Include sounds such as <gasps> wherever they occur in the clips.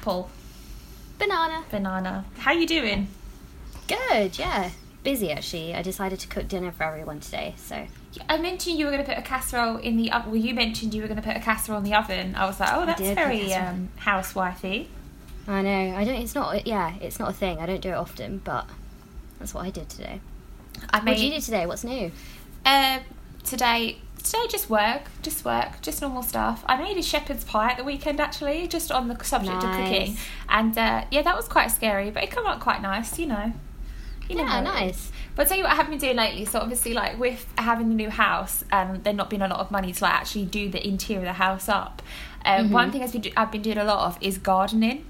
Apple. Banana. Banana. How you doing? Good, yeah. Busy actually. I decided to cook dinner for everyone today, so. I mentioned you were going to put a casserole in the oven. Well, you mentioned you were going to put a casserole in the oven. I was like, oh, that's very um, housewifey. I know. I don't. It's not. Yeah, it's not a thing. I don't do it often, but that's what I did today. I What did you made do today? What's new? uh, today. Today, just work, just work, just normal stuff. I made a shepherd's pie at the weekend, actually, just on the subject of cooking, and uh, yeah, that was quite scary, but it came out quite nice, you know. You know Yeah, nice. But I'll tell you what I have been doing lately. So obviously, like with having the new house, and there not being a lot of money to like actually do the interior of the house up. Um, Mm-hmm. One thing I've been, do- I've been doing a lot of is gardening.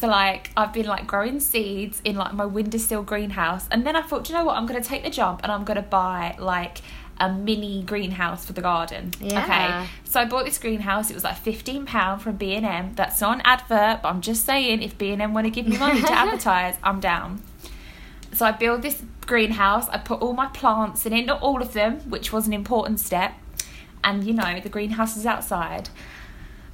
So like I've been like growing seeds in like my windowsill greenhouse, and then I thought, you know what? I'm gonna take the jump and I'm gonna buy like a mini greenhouse for the garden. Yeah. Okay. So I bought this greenhouse. It was like fifteen pound from B and M. That's not an advert, but I'm just saying if B and M want to give me money to <laughs> advertise, I'm down. So I built this greenhouse. I put all my plants in it, not all of them, which was an important step. And you know, the greenhouse is outside.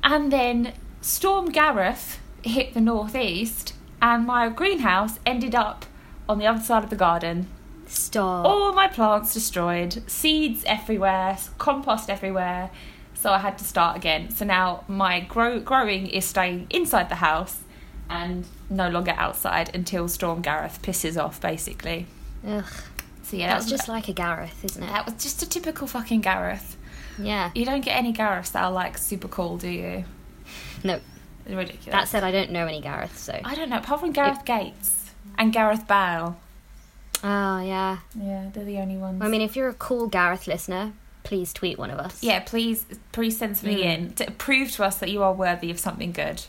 And then Storm Gareth hit the northeast, and my greenhouse ended up on the other side of the garden. Stop. All my plants destroyed, seeds everywhere, compost everywhere. So I had to start again. So now my grow- growing is staying inside the house and no longer outside until Storm Gareth pisses off, basically. Ugh. So yeah, that That's was just like a Gareth, isn't it? that was just a typical fucking Gareth. Yeah. You don't get any Gareths that are like super cool, do you? No. Ridiculous. That said, I don't know any Gareth, so. I don't know, apart from Gareth Gates and Gareth Bale. Oh, yeah. Yeah, they're the only ones. I mean, if you're a cool Gareth listener, please tweet one of us. yeah, please, please send something Mm. in to prove to us that you are worthy of something good.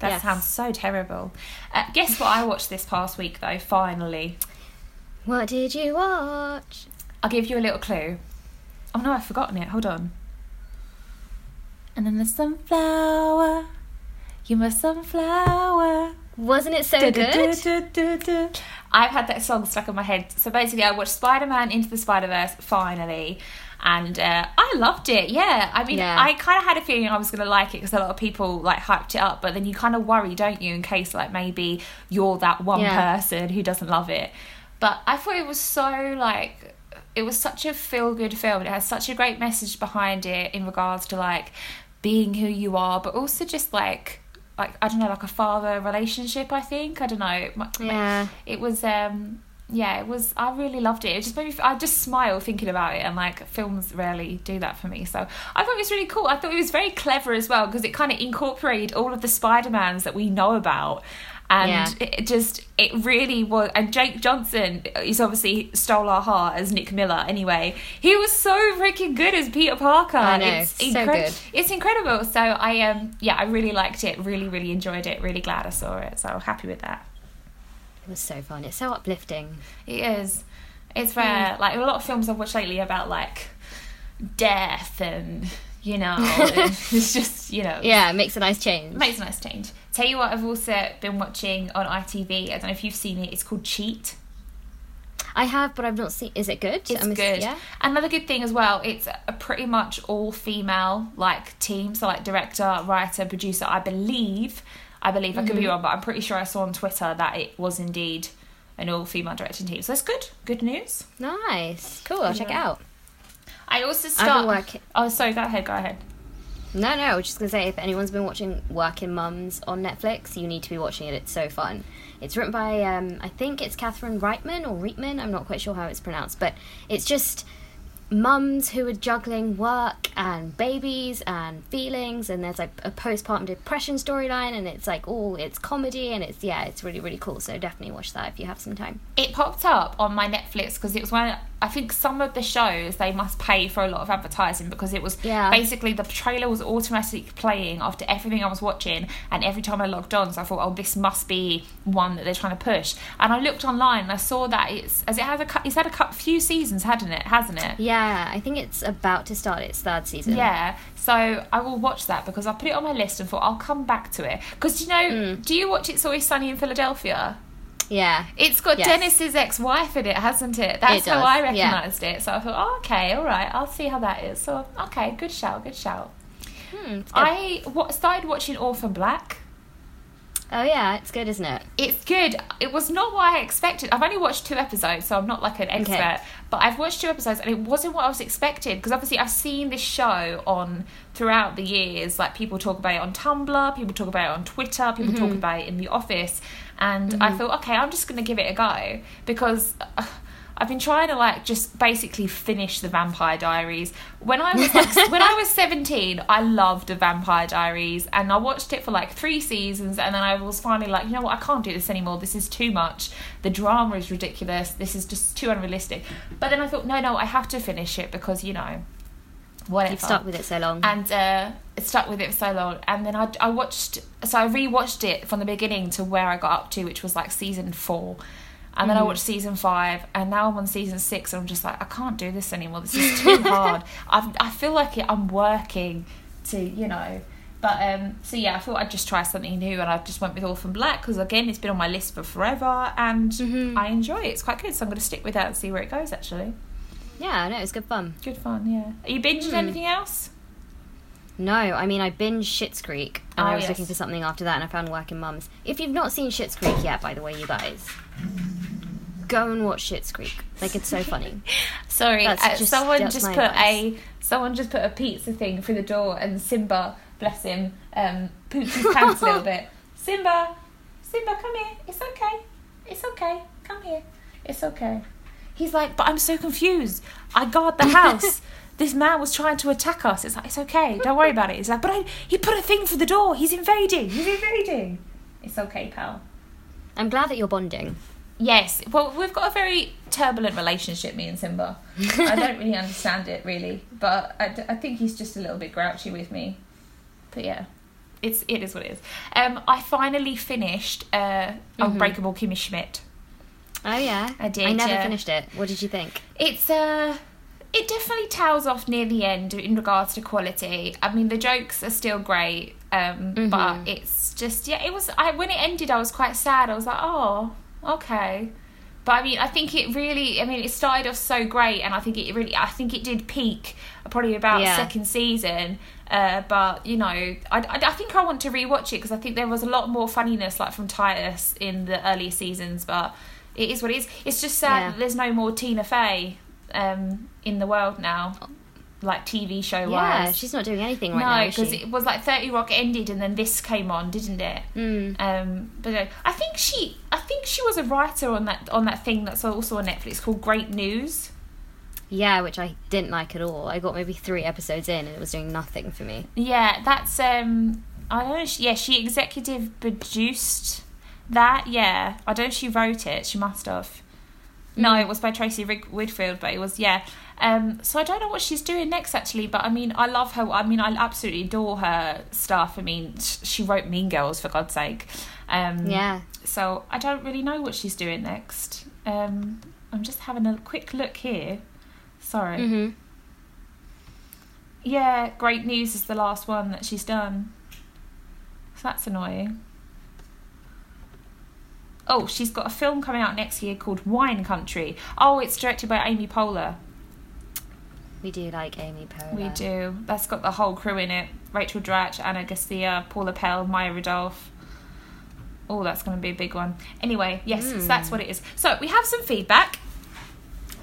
That Yes. sounds so terrible. Uh, guess what I watched this past week though? Finally, What did you watch? I'll give you a little clue. Oh no, I've forgotten it. Hold on. And then the sunflower, You're my sunflower. Wasn't it so good? I've had that song stuck in my head. So basically, I watched Spider Man Into the Spider Verse finally, and uh, I loved it. Yeah, I mean, Yeah. I kind of had a feeling I was going to like it because a lot of people like hyped it up, but then you kind of worry, don't you, in case like maybe you're that one Yeah. person who doesn't love it. But I thought it was so like it was such a feel good film. It has such a great message behind it in regards to like being who you are, but also just like like I don't know, like a father relationship. I think I don't know. Yeah. it was um yeah, it was. I really loved it. It just made me. I just smile thinking about it, and like films rarely do that for me. So I thought it was really cool. I thought it was very clever as well because it kind of incorporated all of the Spider Mans that we know about, and Yeah. it just it really was. And Jake Johnson is obviously stole our heart as Nick Miller. Anyway, he was so freaking good as Peter Parker. I know, it's so incre- good. It's incredible. So I um yeah, I really liked it. Really, really enjoyed it. Really glad I saw it. So happy with that. It was so fun. It's so uplifting. It is. It's rare. Like a lot of films I've watched lately about like death and you know, <laughs> it's just you know, Yeah, it makes a nice change. makes a nice change. Tell you what, I've also been watching on ITV. I don't know if you've seen it. It's called Cheat. I have, but I've not seen. Is it good? It's I'm good. Yeah. Another good thing as well. It's a pretty much all female like team. So like director, writer, producer. I believe. I believe I could be mm-hmm. wrong, but I'm pretty sure I saw on Twitter that it was indeed an all female directing team. So that's good. Good news. Nice. Cool. I'll check it out. I also start. working. Oh, sorry. Go ahead. Go ahead. No, no. I was just gonna say, if anyone's been watching Working Mums on Netflix, you need to be watching it. It's so fun. It's written by, um, I think it's Catherine Reitman or Reitman. I'm not quite sure how it's pronounced, but it's just mums who are juggling work and babies and feelings, and there's like a postpartum depression storyline, and it's like all it's comedy, and it's yeah, it's really really cool. So definitely watch that if you have some time. It popped up on my Netflix because it was one. I think some of the shows they must pay for a lot of advertising because it was Yeah. basically the trailer was automatically playing after everything I was watching, and every time I logged on, so I thought, oh, this must be one that they're trying to push. And I looked online and I saw that it's as it has a it's had a few seasons, hadn't it? Hasn't it? Yeah, I think it's about to start its third season. Yeah, so I will watch that because I put it on my list and thought I'll come back to it. Because you know, Mm. do you watch It's Always Sunny in Philadelphia? Yeah. It's got Yes. Dennis's ex-wife in it, hasn't it? That's It how I yeah. recognised it. So I thought, oh, okay, all right, I'll see how that is. So okay, good shout, good shout. Hmm, good. I started watching Orphan Black. Oh yeah, it's good, isn't it? It's good. It was not what I expected. I've only watched two episodes, so I'm not like an expert. Okay. But I've watched two episodes, and it wasn't what I was expecting. Because obviously, I've seen this show on throughout the years. Like people talk about it on Tumblr, people talk about it on Twitter, people talk about it in the office, and I thought, okay, I'm just going to give it a go because. Uh, I've been trying to like just basically finish the Vampire Diaries. When I was like, <laughs> when I was 17, I loved the Vampire Diaries and I watched it for like 3 seasons and then I was finally like, you know what, I can't do this anymore. This is too much. The drama is ridiculous. This is just too unrealistic. But then I thought, no, no, I have to finish it because, you know, whatever You've stuck with it so long. and uh, it stuck with it for so long. And then I, I watched, so I rewatched it from the beginning to where I got up to, which was like season four. And then I mm. watched season five, and now I'm on season six, and I'm just like, I can't do this anymore. This is too <laughs> hard. I I feel like it, I'm working to, you know. But um, so yeah, I thought I'd just try something new, and I just went with Orphan Black because again, it's been on my list for forever, and mm-hmm. I enjoy it. It's quite good, so I'm going to stick with that and see where it goes. Actually, yeah, no, it's good fun. good fun. Yeah. Are you binging hmm. anything else? No, I mean I binged Schitt's Creek, and Oh, I was yes. looking for something after that, and I found Working Mums. If you've not seen Schitt's Creek yet, by the way, you guys, go and watch Schitt's Creek. Like it's so funny. <laughs> Sorry, uh, just- someone just put advice. a someone just put a pizza thing through the door, and Simba, bless him, um, pooped his <laughs> pants a little bit. Simba, Simba, come here. It's okay. It's okay. Come here. It's okay. He's like, but I'm so confused. I guard the house. <laughs> this man was trying to attack us. It's like, it's okay. Don't worry about it. He's like, but I, he put a thing for the door. He's invading. He's invading. It's okay, pal. I'm glad that you're bonding. Yes, well, we've got a very turbulent relationship, me and Simba. I don't really <laughs> understand it, really, but I, d- I think he's just a little bit grouchy with me. But yeah, it's it is what it is. Um, I finally finished uh, Unbreakable Kimmy Schmidt. Oh yeah, I did, I never yeah. finished it. What did you think? It's uh it definitely tails off near the end in regards to quality. I mean, the jokes are still great, um, but it's just yeah. It was I when it ended, I was quite sad. I was like, oh, okay. But I mean, I think it really. I mean, it started off so great, and I think it really. I think it did peak probably about Yeah. second season. Uh, but you know, I, I, I think I want to rewatch it because I think there was a lot more funniness like from Titus in the earlier seasons. But it is what it is. It's just sad Yeah. that there's no more Tina Fey um, in the world now, like TV show Yeah, wise. she's not doing anything right no, now. is because she? it was like Thirty Rock ended and then this came on, didn't it? Mm. Um, but uh, I think she, I think she was a writer on that on that thing that's also on Netflix called Great News. Yeah, which I didn't like at all. I got maybe three episodes in, and it was doing nothing for me. Yeah, that's um, I don't know. She, yeah, she executive produced that. Yeah, I don't know if she wrote it. She must have. No, it was by Tracy Rig- Wigfield, but it was yeah. Um, so I don't know what she's doing next actually, but I mean, I love her. I mean, I absolutely adore her stuff. I mean, she wrote Mean Girls for God's sake. Um, Yeah. So I don't really know what she's doing next. Um, I'm just having a quick look here. Sorry. hmm Yeah, Great News is the last one that she's done. So that's annoying. Oh, she's got a film coming out next year called Wine Country. Oh, it's directed by Amy Poehler. We do like Amy Poehler. We do. That's got the whole crew in it. Rachel Dratch, Anna Garcia, Paula Pell, Maya Rudolph. Oh, that's going to be a big one. Anyway, yes, so that's hmm. what it is. So we have some feedback.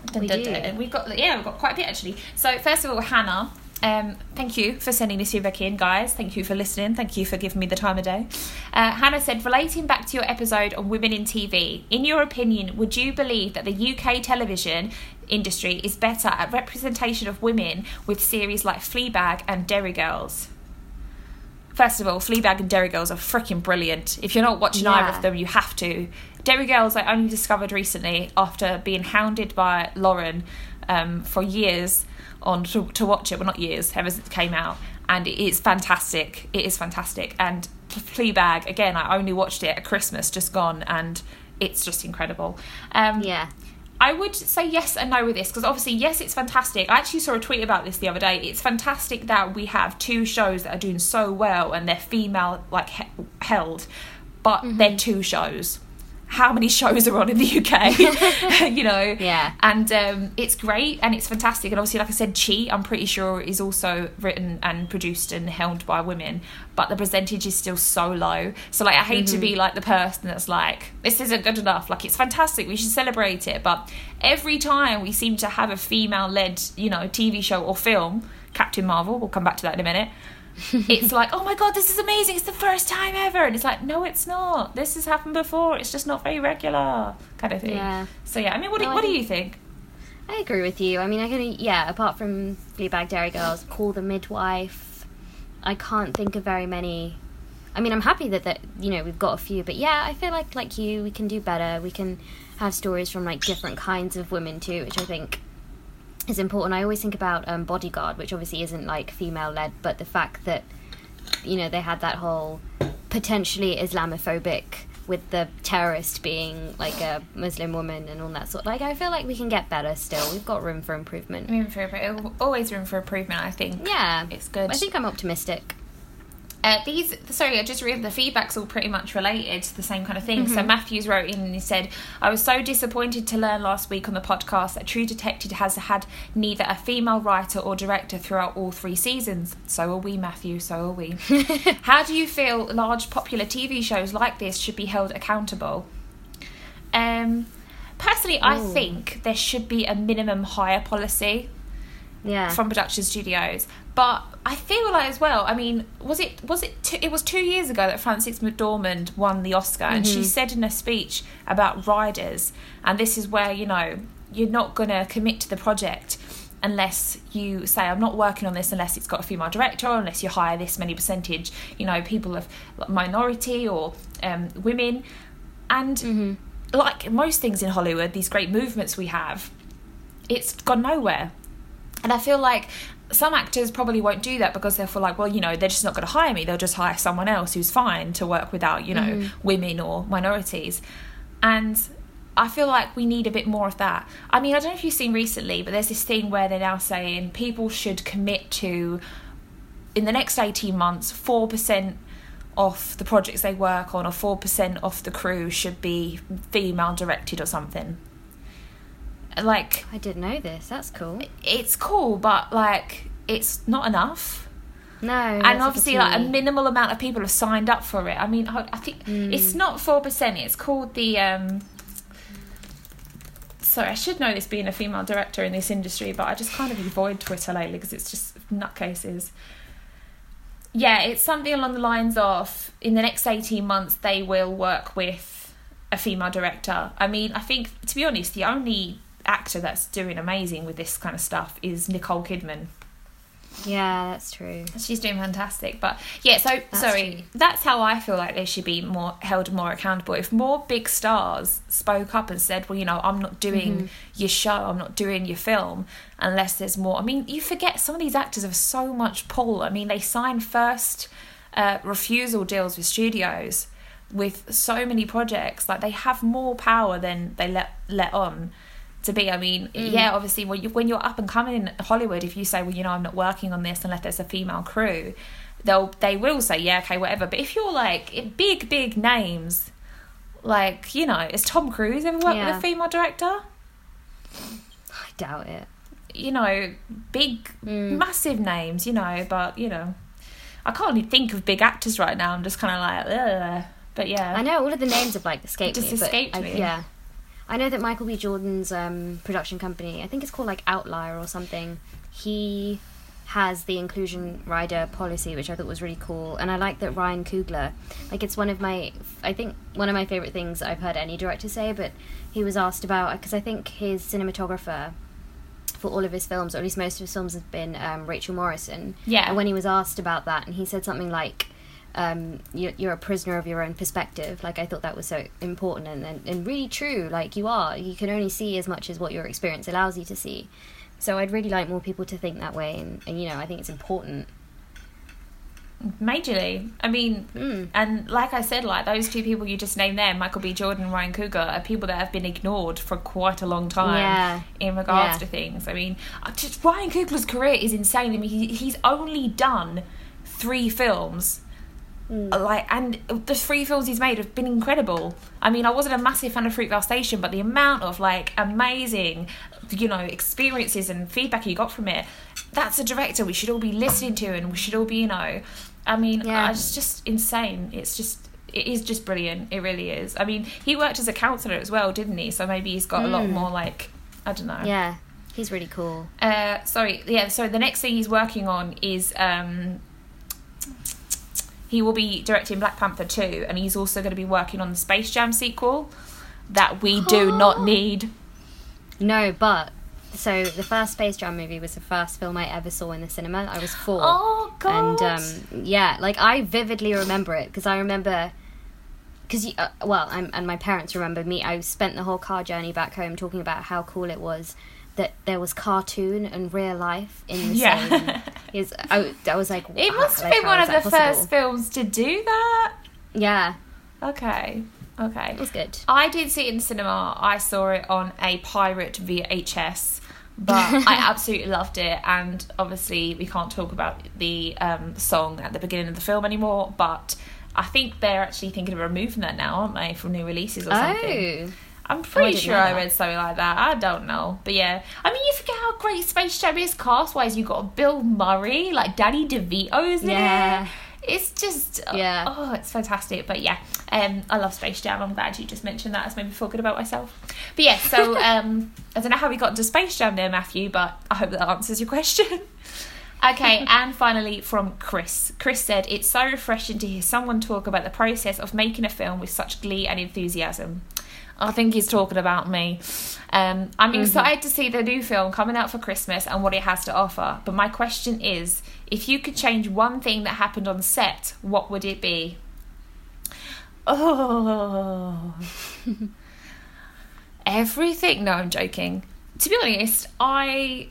Dun, We dun, do. dun. We've got yeah, we've got quite a bit actually. So first of all, Hannah, um, thank you for sending this feedback in, guys. Thank you for listening. Thank you for giving me the time of day. Uh, Hannah said, relating back to your episode on women in TV, in your opinion, would you believe that the UK television industry is better at representation of women with series like Fleabag and Derry Girls? First of all, Fleabag and Derry Girls are freaking brilliant. If you're not watching either of them, you have to. Derry Girls, I only discovered recently after being hounded by Lauren um, for years on to, to watch it. Well, not years, ever since it came out, and it is fantastic. It is fantastic. And Fleabag, again, I only watched it at Christmas, just gone, and it's just incredible. Um, Yeah. I would say yes and no with this because obviously, yes, it's fantastic. I actually saw a tweet about this the other day. It's fantastic that we have two shows that are doing so well and they're female like he- held, but they're two shows. How many shows are on in the UK, <laughs> <laughs> you know. Yeah. And um, it's great and it's fantastic. And obviously, like I said, Cheat, I'm pretty sure is also written and produced and held by women, but the percentage is still so low. So like, I hate to be like the person that's like, this isn't good enough. Like, it's fantastic. We should celebrate it. But every time we seem to have a female-led, you know, TV show or film, Captain Marvel, we'll come back to that in a minute it's like, oh my god, this is amazing. It's the first time ever. And it's like, no, it's not. This has happened before. It's just not very regular, kind of thing. Yeah. So yeah, I mean, what, do, No, I what do you think? I agree with you. I mean, I can, yeah, apart from Fleabag Derry Girls, Call the Midwife, I can't think of very many. I mean, I'm happy that, that, you know, we've got a few, but yeah, I feel like, like you, we can do better. We can have stories from, like, different kinds of women, too, which I think is important. I always think about um, Bodyguard, which obviously isn't, like, female led, but the fact that, you know, they had that whole potentially Islamophobic with the terrorist being like a Muslim woman and all that sort. Like, I feel like we can get better still. We've got room for improvement. Room for improvement. Always room for improvement. I think. Yeah, It's good. I think I'm optimistic. Uh, these, sorry, I just read the feedback's all pretty much related to the same kind of thing. So Matthews wrote in and he said, "I was so disappointed to learn last week on the podcast that True Detective has had neither a female writer or director throughout all three seasons. So are we, Matthew. So are we. <laughs> How do you feel large popular TV shows like this should be held accountable?" Um, personally, I think there should be a minimum hire policy Yeah, from production studios. But I feel like as well. I mean, was it was it two, it was two years ago that Frances McDormand won the Oscar, and she said in a speech about riders, and this is where you know you're not gonna commit to the project unless you say I'm not working on this unless it's got a female director or unless you hire this many percentage, you know, people of minority or um, women, and like most things in Hollywood, these great movements we have, it's gone nowhere. And I feel like some actors probably won't do that because they'll feel like, well, you know, they're just not going to hire me. They'll just hire someone else who's fine to work without, you know, mm-hmm. women or minorities. And I feel like we need a bit more of that. I mean, I don't know if you've seen recently, but there's this thing where they're now saying people should commit to, in the next 18 months, 4% off the projects they work on or 4% off the crew should be female directed or something. Like, I didn't know this. That's cool. it's cool, but like it's not enough. No, and obviously, like a minimal amount of people have signed up for it. I mean, I I think Mm. it's not four percent. It's called the. um Sorry, I should know this being a female director in this industry, but I just kind of avoid Twitter lately because it's just nutcases. Yeah, it's something along the lines of in the next 18 months they will work with a female director. I mean, I think, to be honest, the only actor that's doing amazing with this kind of stuff is Nicole Kidman. yeah, that's true. She's doing fantastic. But yeah, so That's sorry, true. that's how I feel like they should be more held more accountable. If more big stars spoke up and said, Well, you know, I'm not doing Mm-hmm. your show, I'm not doing your film unless there's more I mean, you forget some of these actors have so much pull. I mean, they sign first uh, refusal deals with studios with so many projects. Like they have more power than they let let on to be. I mean, Mm. yeah, obviously, when you when you're up and coming in Hollywood, if you say, well, you know, I'm not working on this unless there's a female crew, they'll they will say, yeah, okay, whatever. But if you're like big big names, like you know, is Tom Cruise ever worked with a female director? I doubt it. You know, big Mm. massive names, you know, but you know, I can't even think of big actors right now. I'm just kind of like, Ugh. but yeah, I know all of the names have like escaped Just me. but escaped I- me. Yeah, I know that Michael B. Jordan's um, production company, I think it's called like Outlier or something. He has the inclusion rider policy, which I thought was really cool, and I like that Ryan Coogler. Like it's one of my, I think one of my favorite things I've heard any director say. But he was asked about because I think his cinematographer for all of his films, or at least most of his films, has been um, Rachel Morrison. Yeah. And when he was asked about that, and he said something like, um, you're, "You're a prisoner of your own perspective." Like I thought that was so important and, and, and really true. Like you are, you can only see as much as what your experience allows you to see. So I'd really like more people to think that way, and, and you know, I think it's important. majorly. I mean, Mm. and like I said, like those two people you just named there, Michael B. Jordan and Ryan Coogler, are people that have been ignored for quite a long time Yeah. in regards Yeah. to things. I mean, uh, just Ryan Coogler's career is insane. I mean, he, he's only done three films like and the three films he's made have been incredible i mean i wasn't a massive fan of fruitvale station but the amount of like amazing you know experiences and feedback he got from it that's a director we should all be listening to and we should all be you know i mean Yeah. it's just insane it's just it is just brilliant it really is i mean he worked as a counselor as well didn't he so maybe he's got a lot Mm. more like i don't know Yeah, he's really cool. uh, sorry, yeah. So the next thing he's working on is um, he will be directing Black Panther two, and he's also going to be working on the Space Jam sequel that we do not <gasps> need. No, but so the first Space Jam movie was the first film I ever saw in the cinema. I was four. Oh God! and um, yeah, like I vividly remember it because I remember because uh, well, I'm, and my parents remember me. I spent the whole car journey back home talking about how cool it was that there was cartoon and real life in the Yeah. same. <laughs> Is I, I was like, it must have like, been one of the possible? first films to do that. Yeah, Okay, okay. it was good. I did see it in cinema. I saw it on a pirate VHS, but I <laughs> absolutely loved it. And obviously, we can't talk about the um, song at the beginning of the film anymore. But I think they're actually thinking of removing that now, aren't they, from new releases or something? Oh, I'm pretty didn't sure I read something like that. I don't know, but yeah. I mean, you forget how great Space Jam is cast-wise. You got Bill Murray, like Danny DeVito's in Yeah. it. It's just Yeah. Oh, it's fantastic. But yeah, um, I love Space Jam. I'm glad you just mentioned that. It's made me feel good about myself. But yeah, so <laughs> um, I don't know how we got into Space Jam there, Matthew, but I hope that answers your question. Okay, <laughs> and finally from Chris. Chris said, It's so refreshing to hear someone talk about the process of making a film with such glee and enthusiasm. I think he's talking about me. Um, I'm excited to see the new film coming out for Christmas and what it has to offer. But my question is if you could change one thing that happened on set, what would it be? Oh. <laughs> Everything. No, I'm joking. To be honest, I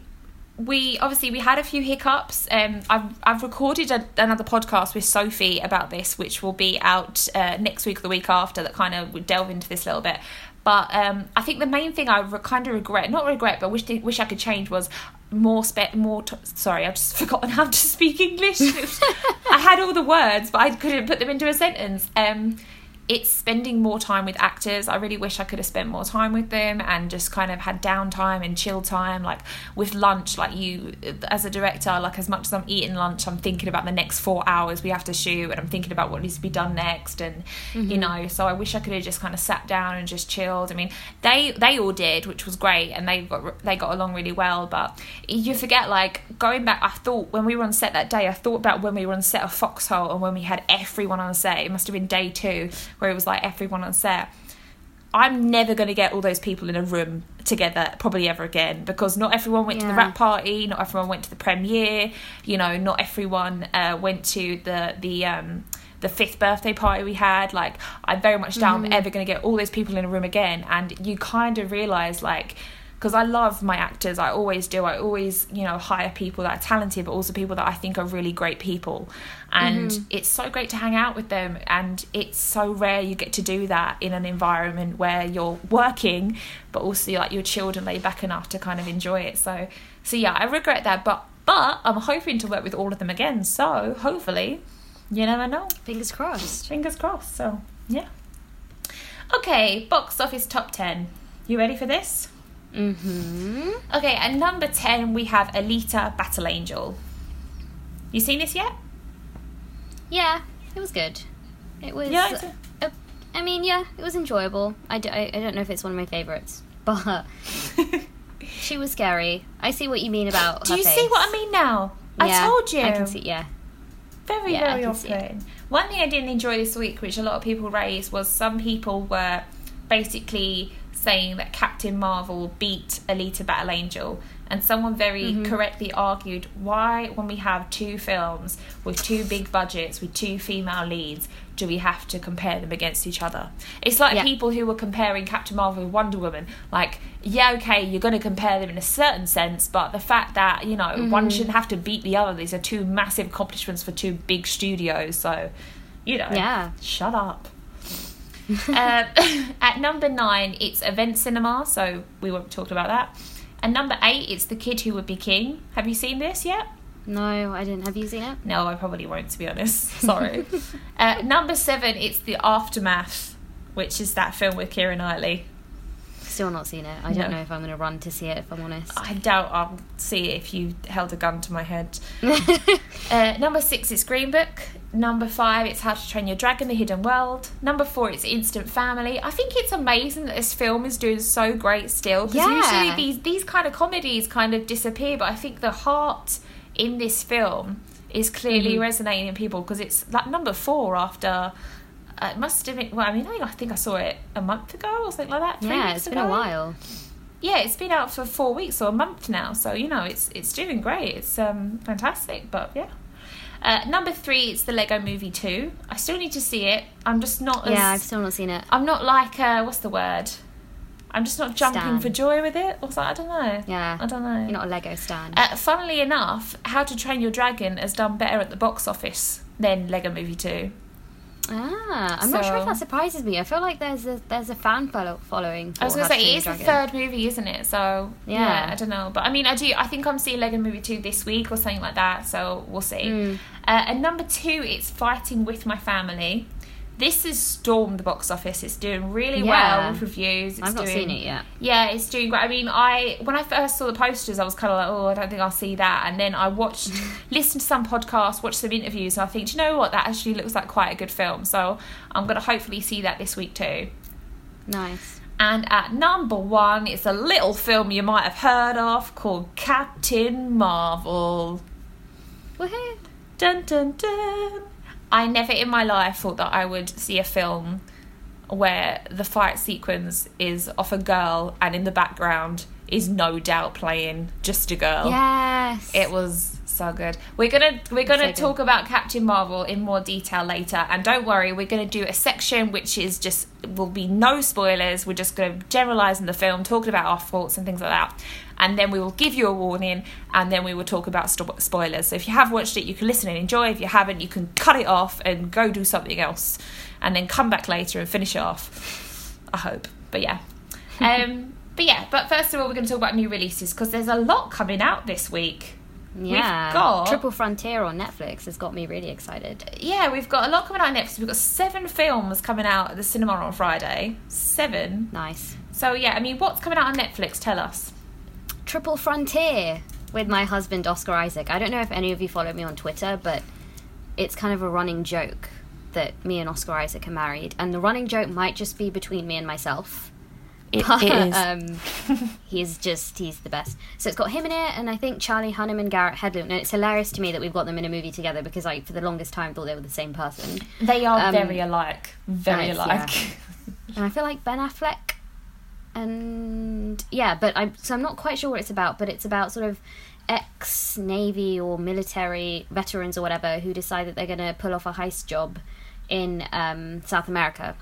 we obviously we had a few hiccups. Um, I've I've recorded a, another podcast with Sophie about this, which will be out uh, next week or the week after. That kind of would delve into this a little bit. But um, I think the main thing I re- kind of regret, not regret, but wish wish I could change was more spe- more. T- sorry, I've just <laughs> forgotten how to speak English. <laughs> I had all the words, but I couldn't put them into a sentence. Um, it's spending more time with actors. I really wish I could have spent more time with them and just kind of had downtime and chill time. Like with lunch, like you, as a director, like as much as I'm eating lunch, I'm thinking about the next four hours we have to shoot and I'm thinking about what needs to be done next. And, you mm-hmm. know, so I wish I could have just kind of sat down and just chilled. I mean, they, they all did, which was great. And they got, they got along really well. But you forget, like, going back, I thought when we were on set that day, I thought about when we were on set of Foxhole and when we had everyone on set. It must have been day two where it was like everyone on set. I'm never going to get all those people in a room together probably ever again because not everyone went to the Yeah. wrap party, not everyone went to the premiere, you know, not everyone uh, went to the the um the fifth birthday party we had. Like I very much doubt I'm ever going to get all those people in a room again and you kind of realize like because I love my actors, I always do. I always, you know, hire people that are talented, but also people that I think are really great people. And mm-hmm. it's so great to hang out with them. And it's so rare you get to do that in an environment where you're working, but also like you're chilled and laid back enough to kind of enjoy it. So, so yeah, I regret that, but but I'm hoping to work with all of them again. So hopefully, you never know. Fingers crossed. Fingers crossed. So yeah. Okay, box office top ten. You ready for this? Mm-hmm. Okay, at number 10, we have Alita Battle Angel. You seen this yet? Yeah, it was good. It was. Yeah, it's uh, I mean, yeah, it was enjoyable. I, d- I, I don't know if it's one of my favorites, <laughs> but <laughs> she was scary. I see what you mean about. Do you see what I mean now? I told you. I can see. Yeah. Very, Yeah, very can see it. often. One thing I didn't enjoy this week, which a lot of people raised, was some people were basically saying that Captain Marvel beat Alita Battle Angel. And someone very Mm-hmm. correctly argued why, when we have two films with two big budgets, with two female leads, do we have to compare them against each other? It's like Yeah. people who were comparing Captain Marvel with Wonder Woman. Like, yeah, okay, you're going to compare them in a certain sense, but the fact that, you know, Mm-hmm. one shouldn't have to beat the other, these are two massive accomplishments for two big studios. So, you know, Yeah. shut up. <laughs> um, <laughs> at number nine, it's Event Cinema, so we won't talk about that. And number eight, it's The Kid Who Would Be King. Have you seen this yet? No, I didn't. Have you seen it? No, I probably won't, to be honest. <laughs> Sorry. uh, number seven, it's The Aftermath, which is that film with Keira Knightley. Still not seen it. I don't No. know if I'm going to run to see it, if I'm honest. I doubt I'll see it if you held a gun to my head. <laughs> Uh, number six, it's Green Book. Number five, it's How to Train Your Dragon: The Hidden World. Number four, it's Instant Family. I think it's amazing that this film is doing so great still because Yeah. usually these these kind of comedies kind of disappear, but I think the heart in this film is clearly Mhm. resonating in people because it's like number four after. Uh, it must have been. Well, I mean, I think I saw it a month ago or something like that. three yeah, it's been a while. Yeah, it's been out for four weeks or a month now, so you know it's it's doing great. It's um fantastic, but yeah. Uh, number three, it's the Lego Movie Two. I still need to see it. I'm just not as Yeah, I've still not seen it. I'm not like uh, what's the word? I'm just not jumping Stan. for joy with it. Or so, I don't know. Yeah. I don't know. You're not a Lego stan. Uh, funnily enough, How to Train Your Dragon has done better at the box office than Lego Movie Two. Ah, I'm not sure if that surprises me. I feel like there's a there's a fan follow- following. I was gonna say Train it Your is the third movie, isn't it? So yeah. Yeah. I don't know, but I mean, I do. I think I'm seeing Lego Movie two this week or something like that. So we'll see. Mm. Uh, and number two, it's Fighting with My Family. This has stormed the box office. It's doing really Yeah. well with reviews. It's I've not doing, seen it yet. Yeah, it's doing great. I mean, I when I first saw the posters, I was kind of like, oh, I don't think I'll see that. And then I watched, <laughs> listened to some podcasts, watched some interviews, and I think, you know what? That actually looks like quite a good film. So I'm gonna hopefully see that this week too. Nice. And at number one, it's a little film you might have heard of called Captain Marvel. Woohoo! Dun dun dun. I never in my life thought that I would see a film where the fight sequence is of a girl and in the background is no doubt playing just a girl. Yes. It was so good. We're gonna we're gonna So good. talk about Captain Marvel in more detail later, and don't worry, we're gonna do a section which is just will be no spoilers. We're just gonna generalize in the film, talking about our thoughts and things like that, and then we will give you a warning, and then we will talk about spoilers. So if you have watched it, you can listen and enjoy. If you haven't, you can cut it off and go do something else, and then come back later and finish it off. I hope, but yeah. <laughs> Um, but yeah, but first of all, we're going to talk about new releases because there's a lot coming out this week. yeah. got- Triple Frontier on Netflix has got me really excited. Yeah, we've got a lot coming out on Netflix. We've got seven films coming out at the cinema on Friday. Seven. Nice. So yeah, I mean, what's coming out on Netflix? Tell us. Triple Frontier with my husband Oscar Isaac. I don't know if any of you follow me on Twitter, but it's kind of a running joke that me and Oscar Isaac are married, and the running joke might just be between me and myself. It, But, it is. um, <laughs> he's just he's the best. So it's got him in it, and I think Charlie Hunnam and Garrett Hedlund. And it's hilarious to me that we've got them in a movie together because I, for the longest time, thought they were the same person. they are um, very alike. Very nice, alike. And I feel like Ben Affleck, and yeah, but I so I'm not quite sure what it's about. But it's about sort of ex Navy or military veterans or whatever who decide that they're going to pull off a heist job in um, South America.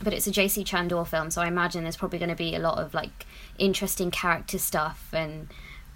But it's a JC Chandor film, so I imagine there's probably going to be a lot of like interesting character stuff and.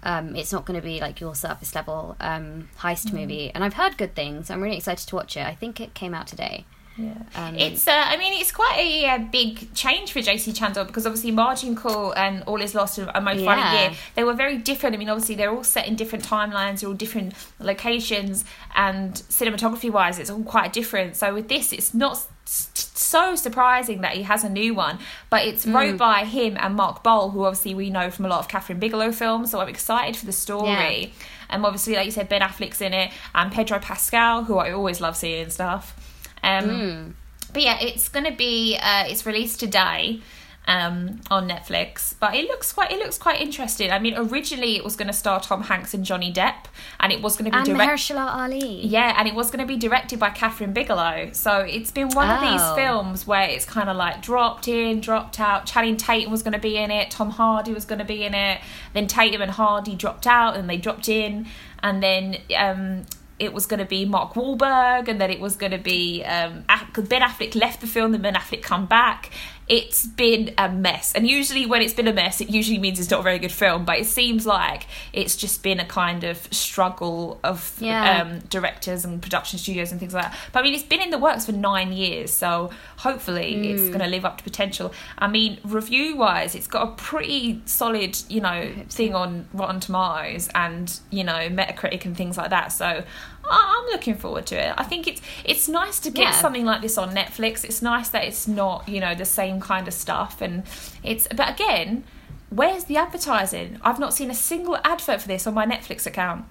Um, it's not going to be like your surface level um, heist movie, and I've heard good things. I'm really excited to watch it. I think it came out today. Yeah. Um, It's, uh, I mean, it's quite a, uh big change for JC Chandor because obviously Margin Call and All Is Lost and A Most Violent Yeah. Year, they were very different. I mean, obviously they're all set in different timelines, they're all different locations, and cinematography wise, it's all quite different. So with this, it's not so surprising that he has a new one, but it's Mm. wrote by him and Mark Boal, who obviously we know from a lot of Kathryn Bigelow films. So I'm excited for the story. And obviously, like you said, Ben Affleck's in it, and Pedro Pascal, who I always love seeing and stuff. Um, Mm. but yeah, it's gonna be uh, it's released today um, on Netflix. But it looks quite it looks quite interesting. I mean, originally it was gonna star Tom Hanks and Johnny Depp, and it was gonna be and direct. Mahershala Ali. Yeah, and it was going to be directed by Kathryn Bigelow. So it's been one of these Oh. films where it's kind of like dropped in, dropped out. Channing Tatum was going to be in it. Tom Hardy was going to be in it. Then Tatum and Hardy dropped out, and they dropped in. And then um, it was going to be Mark Wahlberg, and then it was going to be um, Ben Affleck left the film, then Ben Affleck come back. It's been a mess, and usually when it's been a mess, it usually means it's not a very good film. But it seems like it's just been a kind of struggle of Yeah. um, directors and production studios and things like that. But I mean, it's been in the works for nine years, so hopefully it's going to live up to potential. I mean, review wise, it's got a pretty solid, you know, thing on Rotten Tomatoes and you know Metacritic and things like that. So I'm looking forward to it. I think it's it's nice to get Yeah. something like this on Netflix. It's nice that it's not you know the same kind of stuff, and it's but again. Where's the advertising? I've not seen a single advert for this on my Netflix account.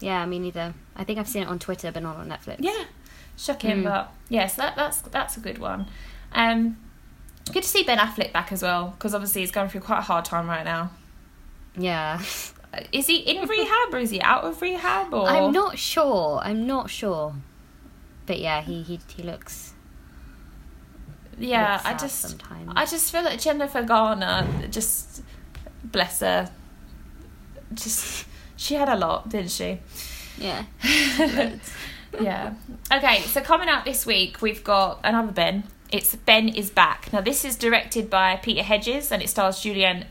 Yeah, me neither. I think I've seen it on Twitter, but not on Netflix. Yeah, shocking, Mm. but yes, that that's that's a good one. Um, good to see Ben Affleck back as well because obviously he's going through quite a hard time right now. Yeah. <laughs> Is he in rehab or is he out of rehab? Or I'm not sure. I'm not sure. But yeah, he he, he looks. Yeah, I just sometimes. I just feel like Jennifer Garner, just bless her, just she had a lot, didn't she? yeah. <laughs> yeah. Okay, so coming out this week, we've got another Ben. It's Ben is back. Now, this is directed by Peter Hedges and it stars Julianne.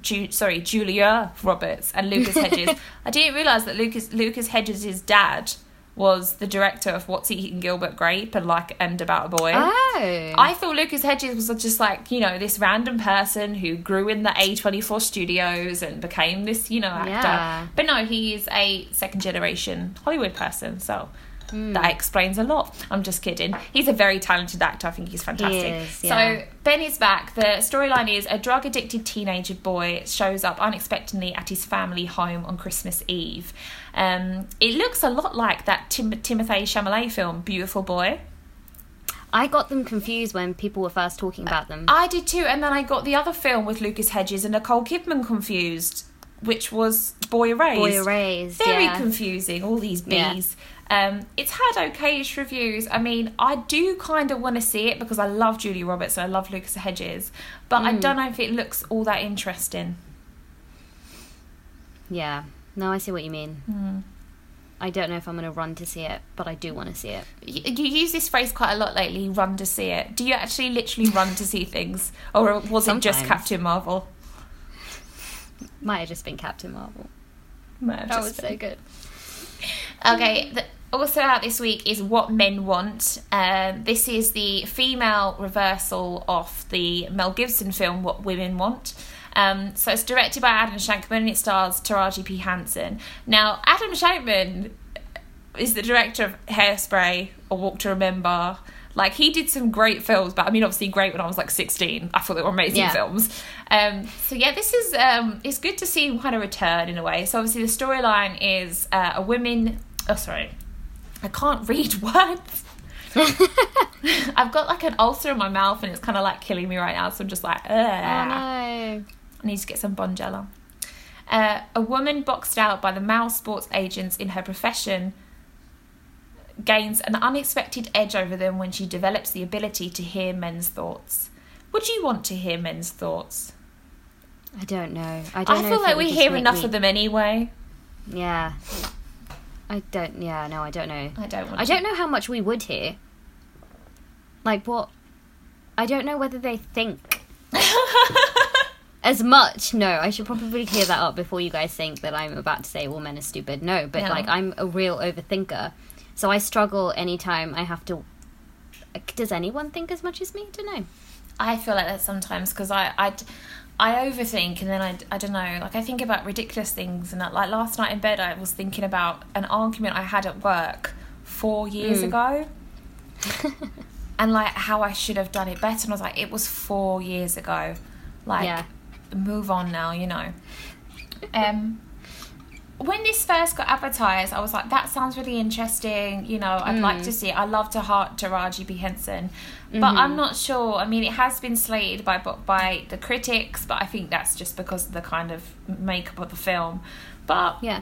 Ju- sorry, Julia Roberts and Lucas Hedges. <laughs> I didn't realise that Lucas Lucas Hedges' is dad was the director of What's Eating Gilbert Grape and like and About a Boy. Oh. I thought Lucas Hedges was just like, you know, this random person who grew in the A24 studios and became this, you know, actor. Yeah. But no, he is a second generation Hollywood person, so Hmm. that explains a lot. I'm just kidding. He's a very talented actor. I think he's fantastic. is, yeah. So Ben is back. The storyline is a drug addicted teenager boy shows up unexpectedly at his family home on Christmas Eve. Um, it looks a lot like that Tim- Timothée Chalamet film, Beautiful Boy. I got them confused when people were first talking about them. I did too, and then I got the other film with Lucas Hedges and Nicole Kidman confused, which was Boy Erased. Boy Erased. Very yeah. confusing, all these Yeah. Um, it's had okayish reviews. I mean, I do kind of want to see it because I love Julie Roberts and I love Lucas Hedges, but I Mm. don't know if it looks all that interesting. yeah. No, I see what you mean. Mm. I don't know if I'm going to run to see it, but I do want to see it. You, you use this phrase quite a lot lately, run to see it. Do you actually literally run to see things? Or was it just Captain Marvel? Might have just been Captain Marvel. That just was been. so good. Okay, the, also out this week is What Men Want. Um, this is the female reversal of the Mel Gibson film What Women Want. Um, so it's directed by Adam Shankman and it stars Taraji P. Henson. Now, Adam Shankman is the director of Hairspray or Walk to Remember. Like he did some great films, but I mean, obviously, great when I was like sixteen. I thought they were amazing Yeah. films. Um, so yeah, this is um, it's good to see him kind of return in a way. So obviously, the storyline is uh, a woman. Oh, sorry, I can't <laughs> read words. <laughs> I've got like an ulcer in my mouth, and it's kind of like killing me right now. So I'm just like, Ugh. Oh no. I need to get some Bonjela. Uh, a woman boxed out by the male sports agents in her profession gains an unexpected edge over them when she develops the ability to hear men's thoughts. Would you want to hear men's thoughts? I don't know. I I, don't know feel like we hear enough me- of them anyway. Yeah. I don't. Yeah. No, I don't know. I don't want. I to. don't know how much we would hear. Like what? I don't know whether they think <laughs> as much. No, I should probably clear that up before you guys think that I'm about to say all men are stupid. No, but No. like I'm a real overthinker, so I struggle anytime I have to. Does anyone think as much as me? Don't know. I feel like that sometimes because I, I, I overthink and then I, I don't know, like I think about ridiculous things and that, like last night in bed I was thinking about an argument I had at work four years Mm. ago <laughs> and like how I should have done it better and I was like, it was four years ago. Like, Yeah. Move on now, you know. Um, when this first got advertised, I was like, that sounds really interesting. You know, I'd like Mm. to see it. I love to heart Taraji P. Henson. But Mhm. I'm not sure. I mean, it has been slated by by the critics, but I think that's just because of the kind of makeup of the film. But Yeah.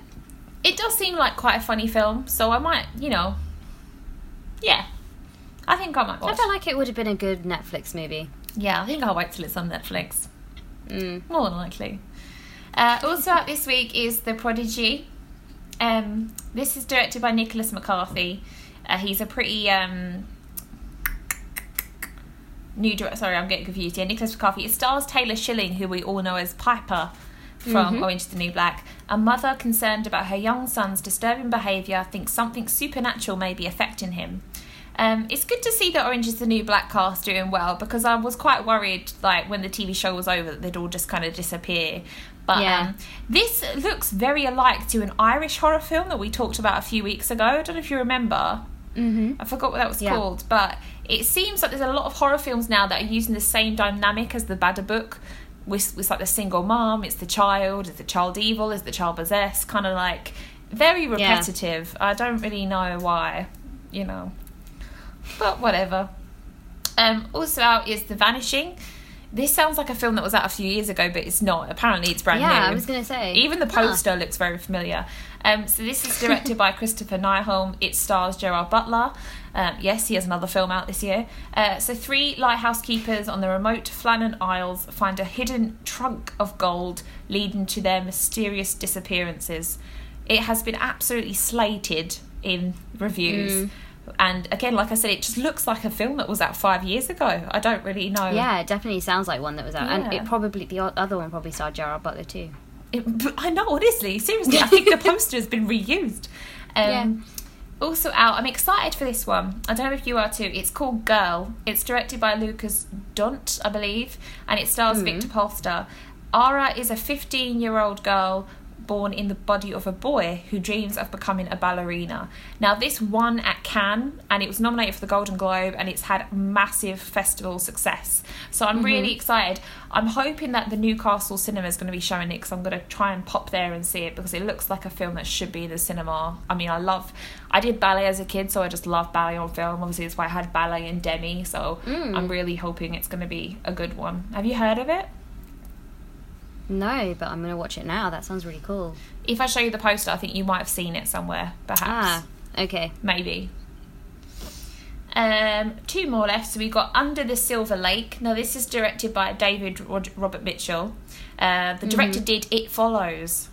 it does seem like quite a funny film, so I might, you know, yeah, I think I might I feel like it would have been a good Netflix movie. yeah, I think I'll wait till it's on Netflix. Mm. More than likely. Uh, also out this week is The Prodigy. Um, this is directed by Nicholas McCarthy. Uh, he's a pretty um, new director. Sorry, I'm getting confused. Yeah, Nicholas McCarthy. It stars Taylor Schilling, who we all know as Piper from Mhm. Orange is the New Black. A mother concerned about her young son's disturbing behaviour thinks something supernatural may be affecting him. Um, it's good to see that Orange is the New Black cast doing well because I was quite worried, like when the TV show was over, that they'd all just kind of disappear. But Yeah. um, this looks very alike to an Irish horror film that we talked about a few weeks ago. I don't know if you remember. Mm-hmm. I forgot what that was Yeah. called, but it seems like there's a lot of horror films now that are using the same dynamic as the Babadook. With, with like the single mom, it's the child, is the child evil, is the child possessed, kind of like very repetitive. I don't really know why, you know, but whatever. Um, also out is The Vanishing. This sounds like a film that was out a few years ago, but it's not. Apparently, it's brand Yeah, new. I was gonna say. Even the Huh. poster looks very familiar. Um, so this is directed by <laughs> Kristoffer Nyholm. It stars Gerard Butler. Um, yes, he has another film out this year. Uh, so three lighthouse keepers on the remote Flannan Isles find a hidden trunk of gold leading to their mysterious disappearances. It has been absolutely slated in reviews. Mm. And again, like I said, it just looks like a film that was out five years ago. I don't really know. Yeah, it definitely sounds like one that was out, and it probably the other one probably starred Gerard Butler too. It, I know, honestly, seriously, I think the <laughs> poster has been reused. Um, Also out, I'm excited for this one. I don't know if you are too. It's called Girl. It's directed by Lukas Dhont, I believe, and it stars Mhm. Victor Polster. Lara is a 15 year old girl born in the body of a boy who dreams of becoming a ballerina. Now, this won at Cannes and it was nominated for the Golden Globe and it's had massive festival success. So I'm really excited. I'm hoping that the Newcastle cinema is going to be showing it because I'm going to try and pop there and see it because it looks like a film that should be in the cinema. I mean, I love, I did ballet as a kid, so I just love ballet on film. Obviously, that's why I had ballet in Demi, so Mm. I'm really hoping it's going to be a good one. Have you heard of it? No, but I'm gonna watch it now. That sounds really cool. If I show you the poster, I think you might have seen it somewhere, perhaps. Ah, okay. Maybe. Um, two more left. So we've got Under the Silver Lake. Now, this is directed by David Rod- Robert Mitchell. Uh, the director did It Follows.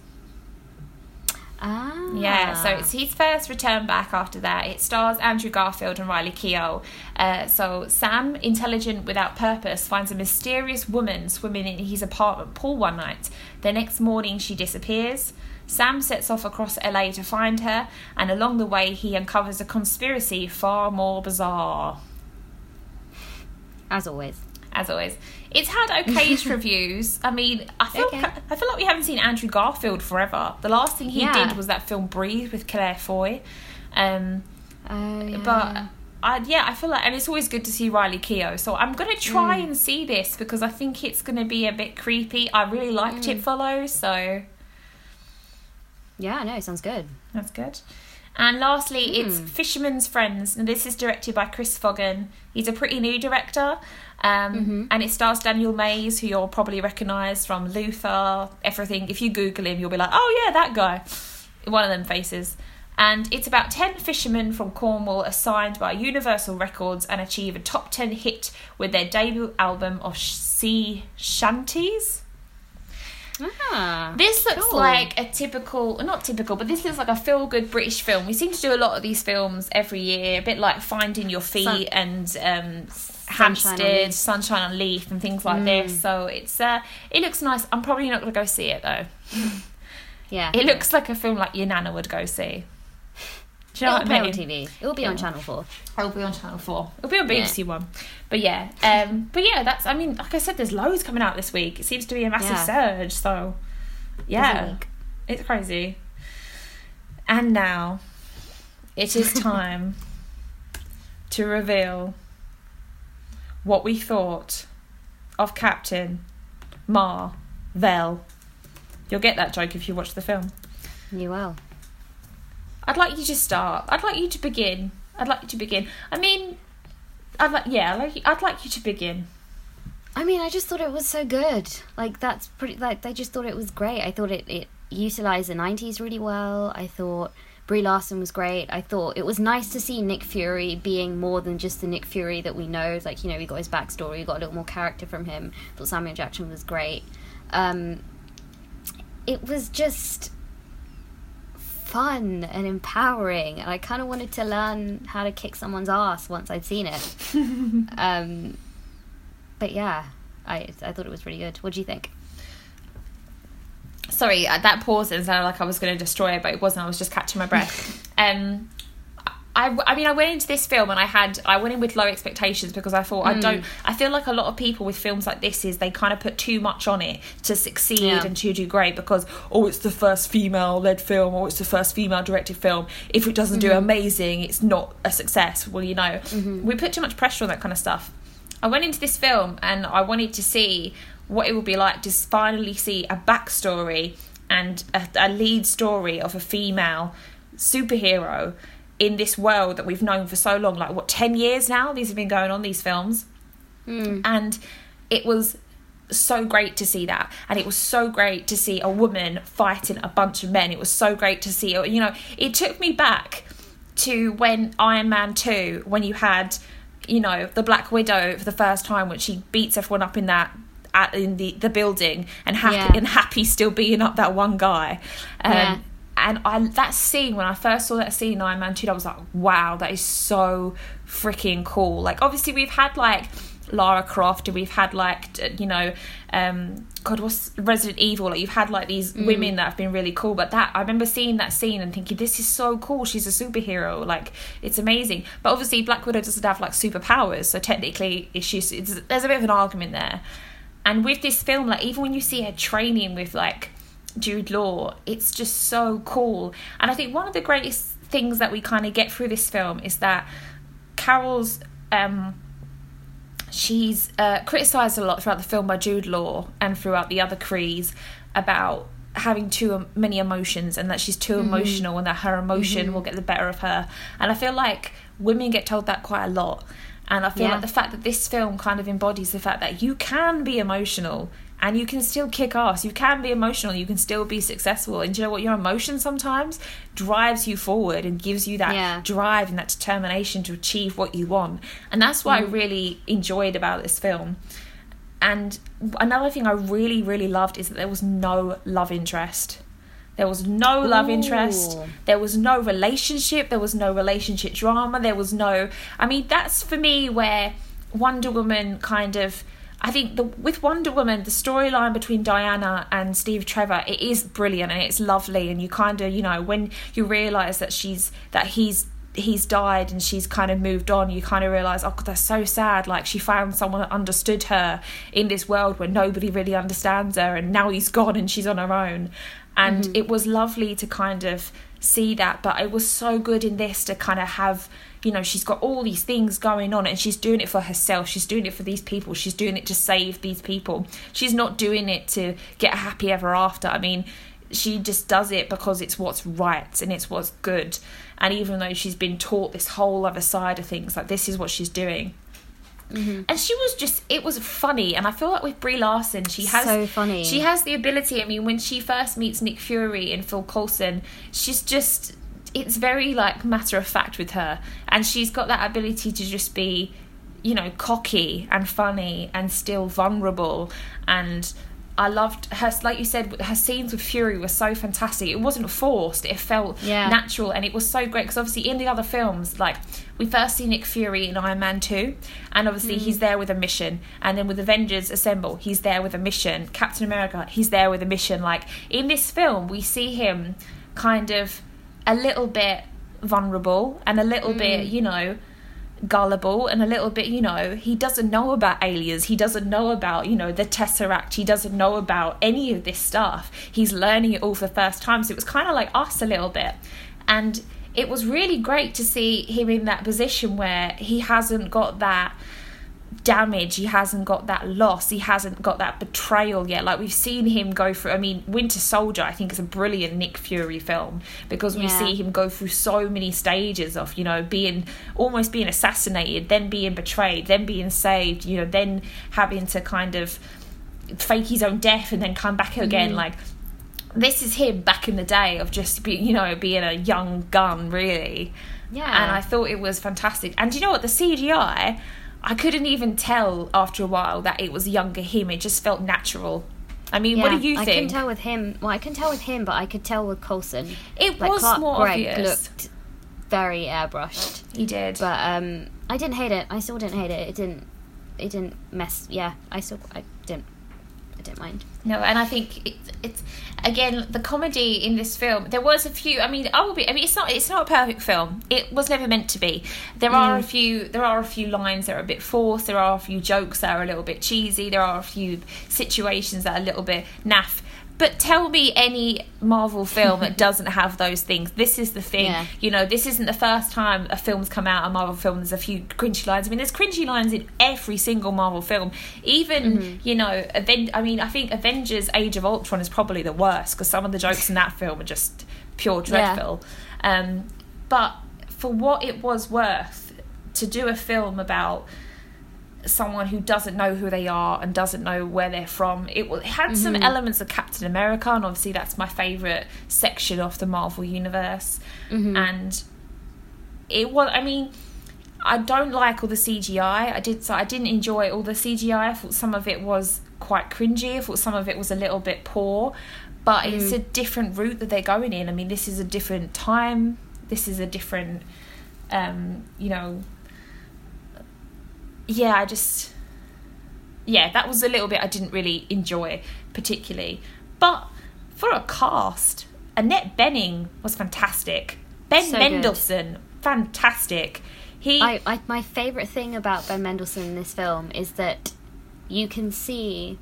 Ah, Yeah, so it's his first return back after that. It stars Andrew Garfield and Riley Keough. Uh, so Sam, intelligent without purpose, finds a mysterious woman swimming in his apartment pool one night. The next morning, she disappears. Sam sets off across LA to find her, and along the way, he uncovers a conspiracy far more bizarre. as always. As always, it's had okayish <laughs> reviews. I mean, I feel Okay. I feel like we haven't seen Andrew Garfield forever. The last thing he Yeah. did was that film Breathe with Claire Foy. Um, Oh, yeah. but I, yeah, I feel like, and it's always good to see Riley Keough. So I'm gonna try Mm. and see this because I think it's gonna be a bit creepy. I really liked Mm. It Follows, so yeah, no, it sounds good. that's good. And lastly, it's Hmm. Fisherman's Friends. And this is directed by Chris Foggin. He's a pretty new director. Um, Mhm. And it stars Daniel Mays, who you'll probably recognise from Luther, everything. If you Google him, you'll be like, oh, yeah, that guy. One of them faces. And it's about 10 fishermen from Cornwall assigned by Universal Records and achieve a top 10 hit with their debut album of sea shanties. Ah, This looks cool. like a typical, not typical, but this looks like a feel good British film. We seem to do a lot of these films every year, a bit like Finding Your Feet Sun- and um, Sunshine on Hampstead, Leith. Sunshine on Leith, and things like Mm. this. So it's uh, it looks nice. I'm probably not going to go see it though. <laughs> yeah. It looks like a film like your nana would go see. Do you know It'll what I mean? on TV. It will be on Channel Four. It'll be on Channel Four. It'll be on Yeah. BBC One. But yeah, um, but yeah, that's. I mean, like I said, there's loads coming out this week. It seems to be a massive Yeah. surge. So yeah, it's crazy. And now, it is <laughs> time to reveal what we thought of Captain Marvel. You'll get that joke if you watch the film. You will. I'd like you to start. I'd like you to begin. I'd like you to begin. I mean, I'd like yeah, like I'd like you to begin. I mean, I just thought it was so good. Like that's pretty. Like they just thought it was great. I thought it it utilized the '90s really well. I thought Brie Larson was great. I thought it was nice to see Nick Fury being more than just the Nick Fury that we know. Like you know, we got his backstory. We got a little more character from him. I thought Samuel Jackson was great. Um, it was just fun and empowering, and I kind of wanted to learn how to kick someone's ass once I'd seen it. <laughs> um, but yeah, I I thought it was really good. What do you think? Sorry, that pause it sounded like I was going to destroy it, but it wasn't. I was just catching my breath. <laughs> um, I, I mean, I went into this film and I had I went in with low expectations because I thought I Hmm. don't. I feel like a lot of people with films like this is they kind of put too much on it to succeed Yeah. and to do great because oh, it's the first female led film or it's the first female directed film. If it doesn't Mm-hmm. do amazing, it's not a success. Well, you know, we put too much pressure on that kind of stuff. I went into this film and I wanted to see what it would be like to finally see a backstory and a, a lead story of a female superhero in this world that we've known for so long like what 10 years now these have been going on these films Hmm. and it was so great to see that and it was so great to see a woman fighting a bunch of men it was so great to see you know it took me back to when Iron Man 2 when you had you know the Black Widow for the first time when she beats everyone up in that at, in the the building and happy Yeah. and happy still beating up that one guy um, Yeah. And I that scene when I first saw that scene Iron Man 2 I was like wow that is so freaking cool. Like obviously we've had like Lara Croft and we've had like you know um god what's Resident Evil? Like you've had like these women that have been really cool but that I remember seeing that scene and thinking this is so cool. She's a superhero. Like it's amazing. But obviously Black Widow doesn't have like superpowers so technically it's just it's, there's a bit of an argument there. And with this film like even when you see her training with like Jude Law it's just so cool and I think one of the greatest things that we kind of get through this film is that Carol's um she's uh, criticised a lot throughout the film by Jude Law and throughout the other Krees about having too many emotions and that she's too emotional and that her emotion will get the better of her. And I feel like women get told that quite a lot. And I feel Yeah. like the fact that this film kind of embodies the fact that you can be emotional and you can still kick ass. You can be emotional, you can still be successful. And do you know what? Your emotion sometimes drives you forward and gives you that Yeah. drive and that determination to achieve what you want. And that's what I Mm. really enjoyed about this film. And another thing I really, really loved is that there was no love interest. There was no love interest. There was no relationship. There was no relationship drama. There was no. I mean, that's for me where Wonder Woman kind of. I think the with Wonder Woman, the storyline between Diana and Steve Trevor, it is brilliant and it's lovely, and you kind of, you know, when you realise that she's that he's he's died and she's kind of moved on, you kind of realise, oh, God, that's so sad. Like she found someone that understood her in this world where nobody really understands her, and now he's gone and she's on her own. And mm-hmm. it was lovely to kind of see that, but it was so good in this to kind of have, you know, she's got all these things going on and she's doing it for herself. She's doing it for these people. She's doing it to save these people. She's not doing it to get a happy ever after. I mean, she just does it because it's what's right and it's what's good. And even though she's been taught this whole other side of things, like this is what she's doing. Mm-hmm. And she was just, it was funny. And I feel like with Brie Larson, she has So funny. She has the ability. I mean, when she first meets Nick Fury and Phil Coulson, she's just, it's very like matter of fact with her. And she's got that ability to just be, you know, cocky and funny and still vulnerable. And I loved her, like you said, her scenes with Fury were so fantastic. It wasn't forced, it felt Yeah. natural and it was so great because obviously in the other films, like we first see Nick Fury in Iron Man 2, and obviously mm. he's there with a mission, and then with Avengers Assemble, he's there with a mission. Captain America, he's there with a mission. Like in this film, we see him kind of a little bit vulnerable and a little bit, mm. you know, gullible and a little bit, you know, he doesn't know about aliens. He doesn't know about, you know, the Tesseract. He doesn't know about any of this stuff. He's learning it all for the first time. So it was kind of like us a little bit. And it was really great to see him in that position where he hasn't got that damage he hasn't got that loss he hasn't got that betrayal yet like we've seen him go through i mean winter soldier i think is a brilliant nick fury film because we Yeah. see him go through so many stages of you know being almost being assassinated then being betrayed then being saved you know then having to kind of fake his own death and then come back mm-hmm. again like this is him back in the day of just be you know being a young gun really Yeah. and I thought it was fantastic. And you know what? The CGI, I couldn't even tell after a while that it was younger him. It just felt natural. I mean, what do you think? I can tell with him. Well, I can tell with him, but I could tell with Coulson. it Like was Clark more Gregg obvious. looked very airbrushed, he did. but um, I didn't hate it. I still didn't hate it. It didn't. It didn't mess. Yeah, I still. I didn't. I didn't mind. No, and I think it's it's again the comedy in this film. There was a few. I mean, I will be. I mean, it's not it's not a perfect film. It was never meant to be. There are mm. a few. There are a few lines that are a bit forced. There are a few jokes that are a little bit cheesy. There are a few situations that are a little bit naff. But tell me any Marvel film that <laughs> doesn't have those things. This is the thing. Yeah. You know, this isn't the first time a film's come out, a Marvel film, there's a few cringy lines. I mean, there's cringy lines in every single Marvel film. Even, you know, Aven- I mean, I think Avengers Age of Ultron is probably the worst because some of the jokes in that film are just pure Yeah. dreadful. Um, but for what it was worth, to do a film about someone who doesn't know who they are and doesn't know where they're from. It, had some mm-hmm. elements of Captain America, and obviously that's my favourite section of the Marvel universe. Mm-hmm. And it was, I mean, I don't like all the CGI. I did, so I didn't enjoy all the CGI. I thought some of it was quite cringy. I thought some of it was a little bit poor. But it's mm. a different route that they're going in. I mean, this is a different time. This is a different, um, you know, yeah, I just yeah, that was a little bit I didn't really enjoy particularly. But for a cast, Annette Bening was fantastic. Ben So good. Mendelsohn, fantastic. He I, I my favorite thing about Ben Mendelsohn in this film is that you can see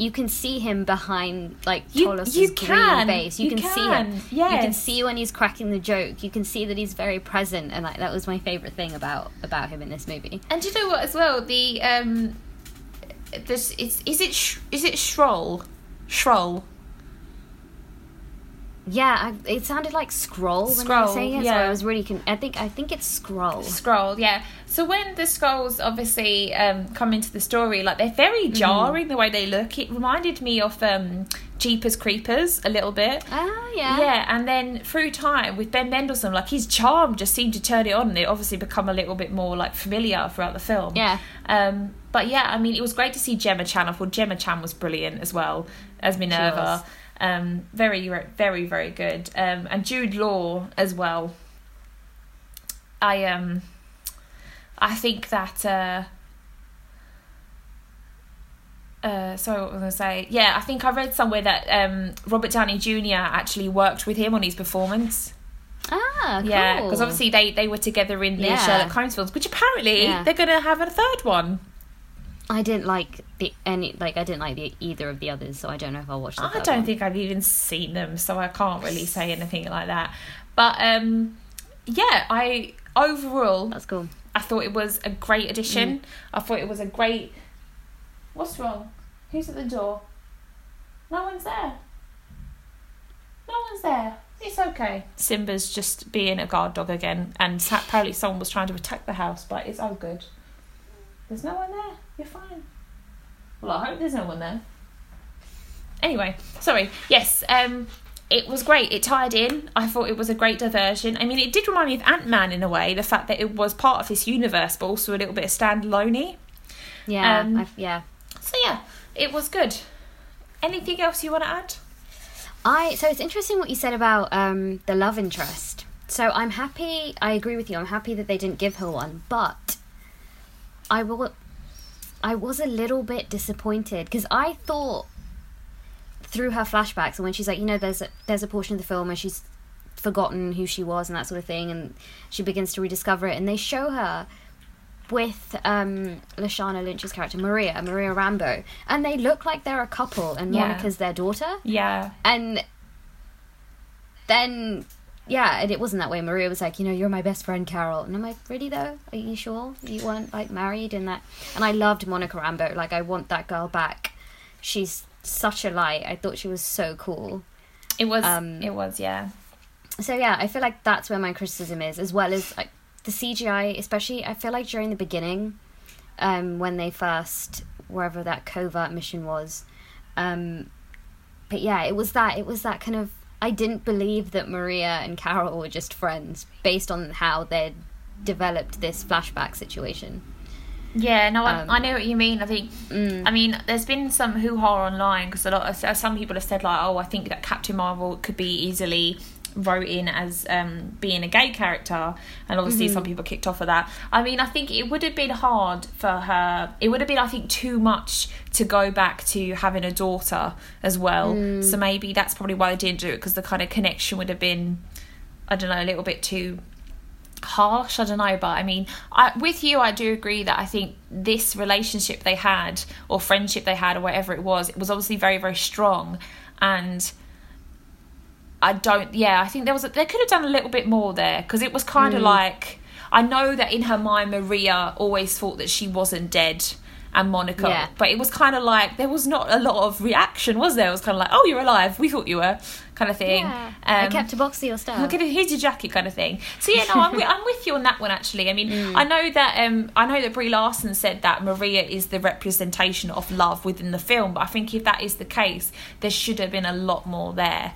you can see him behind like You- Talos' you green can. face. You, You can, see him. can. You can see when he's cracking the joke. You can see that he's very present, and like that was my favorite thing about about him in this movie. and do you know what as well? The um this is is it Sh- is it Schroll? Schroll. Yeah, I, it sounded like scroll when I Scroll, was saying it. So yeah. I was really. Con- I think I think it's scroll. Scroll, yeah. So when the Skrulls obviously um, come into the story, like they're very jarring the way they look. It reminded me of um, Jeepers Creepers a little bit. Ah, yeah. Yeah, and then through time with Ben Mendelsohn, like his charm just seemed to turn it on, and it obviously become a little bit more like familiar throughout the film. Yeah. Um, but yeah, I mean, it was great to see Gemma Chan. I thought Gemma Chan was brilliant as well as Minerva. Um, very, very, very good. Um, and Jude Law as well. I um, I think that. Uh, uh, sorry, what was I going to say? Yeah, I think I read somewhere that um, Robert Downey Jr. actually worked with him on his performance. Ah, cool. Yeah, because obviously they, they were together in the Yeah. Sherlock Holmes films, which apparently Yeah. they're going to have a third one. I didn't like the any like I didn't like the either of the others, so I don't know if I'll watch. The I don't one. think I've even seen them, so I can't really say anything like that. But um, yeah, I overall that's cool. I thought it was a great addition. Mm. I thought it was a great. What's wrong? Who's at the door? No one's there. No one's there. It's okay. Simba's just being a guard dog again, and apparently someone was trying to attack the house, but it's all good. There's no one there. You're fine. Well, I hope there's no one there. Anyway, sorry. Yes, um, it was great. It tied in. I thought it was a great diversion. I mean, it did remind me of Ant Man in a way. The fact that it was part of this universe, but also a little bit of standalone. Yeah, Um, yeah. So yeah, it was good. Anything else you want to add? I so it's interesting what you said about um, the love interest. So I'm happy. I agree with you. I'm happy that they didn't give her one, but I will. I was a little bit disappointed because I thought through her flashbacks and when she's like, you know, there's a, there's a portion of the film where she's forgotten who she was and that sort of thing, and she begins to rediscover it, and they show her with um, Lashana Lynch's character Maria, Maria Rambeau, and they look like they're a couple, and Yeah. Monica's their daughter Yeah, and then yeah and it wasn't that way. Maria was like you know you're my best friend carol. And i'm like really though? Are you sure? You weren't like married and that? And i loved monica Rambeau like i want that girl back. She's such a light. I thought she was so cool. It was. Um, it was. Yeah. so yeah i feel like that's where my criticism is as well as like the cgi especially i feel like during the beginning um when they first wherever that covert mission was um but yeah it was that it was that kind of i didn't believe that maria and carol were just friends based on how they'd developed this flashback situation Yeah, no, I, Um, I know what you mean. I think, Mm. I mean, there's been some hoo ha online because a lot of some people have said like, oh, I think that Captain Marvel could be easily wrote in as um, being a gay character, and obviously Mm-hmm. some people kicked off of that. I mean, I think it would have been hard for her. It would have been, I think, too much to go back to having a daughter as well. Mm. So maybe that's probably why they didn't do it because the kind of connection would have been, I don't know, a little bit too harsh i don't know but i mean I, with you i do agree that i think this relationship they had or friendship they had or whatever it was it was obviously very very strong and i don't yeah i think there was a, they could have done a little bit more there because it was kind of like i know that in her mind maria always thought that she wasn't dead and monica Yeah. but it was kind of like there was not a lot of reaction was there it was kind of like oh you're alive we thought you were kind of thing Yeah. I Um, kept a box of your stuff. Look at it, here's your jacket, kind of thing. So yeah, no, I'm with, I'm with you on that one. Actually, I mean, <laughs> Mm. I know that um, I know that Brie Larson said that Maria is the representation of love within the film, but I think if that is the case, there should have been a lot more there,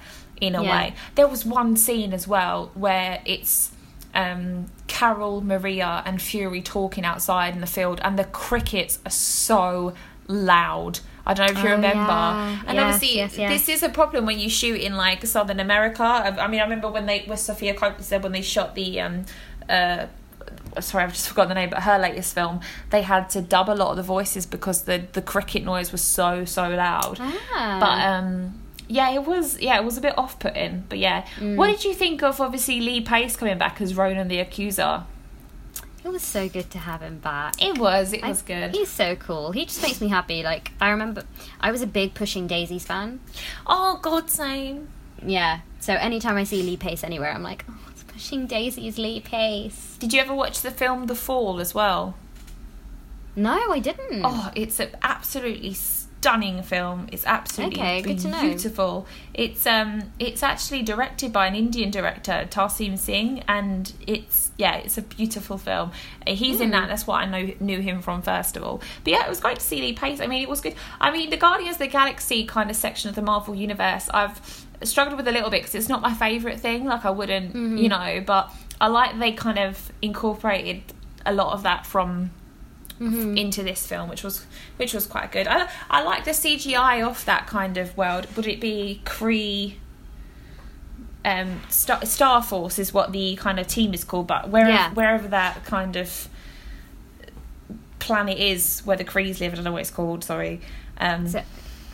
in a Yeah. way. There was one scene as well where it's um, Carol, Maria, and Fury talking outside in the field, and the crickets are so loud. I don't know if you Oh, remember. yeah. And Yes, obviously, yes, yes. this is a problem when you shoot in like Southern America. I, I mean, I remember when they, with Sofia Coppola said when they shot the, um, uh, sorry, I've just forgotten the name, but her latest film, they had to dub a lot of the voices because the the cricket noise was so so loud. Ah. But um, yeah, it was yeah, it was a bit off putting. But yeah, mm. what did you think of obviously Lee Pace coming back as Ronan the Accuser? it was so good to have him back. It was, it I- was good. He's so cool. He just makes me happy. Like I remember, I was a big Pushing Daisies fan. Oh God, same. Yeah. So anytime I see Lee Pace anywhere, I'm like, oh, it's Pushing Daisies, Lee Pace. Did you ever watch the film The Fall as well? No, I didn't. Oh, it's absolutely stunning film. It's absolutely Okay, good to know. beautiful. It's um, it's actually directed by an Indian director, Tarsem Singh, and it's yeah, it's a beautiful film. He's in Hmm. that. That's what I know knew him from first of all. But yeah, it was great to see Lee Pace. I mean, it was good. I mean, the Guardians of the Galaxy kind of section of the Marvel universe, I've struggled with a little bit because it's not my favorite thing. Like I wouldn't, Mm-hmm. you know, but I like they kind of incorporated a lot of that from Mhm. into this film, which was which was quite good. I I like the CGI off that kind of world. Would it be Kree? Um, Star, Star Force is what the kind of team is called, but wherever Yeah. wherever that kind of planet is where the Krees live, I don't know what it's called. Sorry. Um, Is it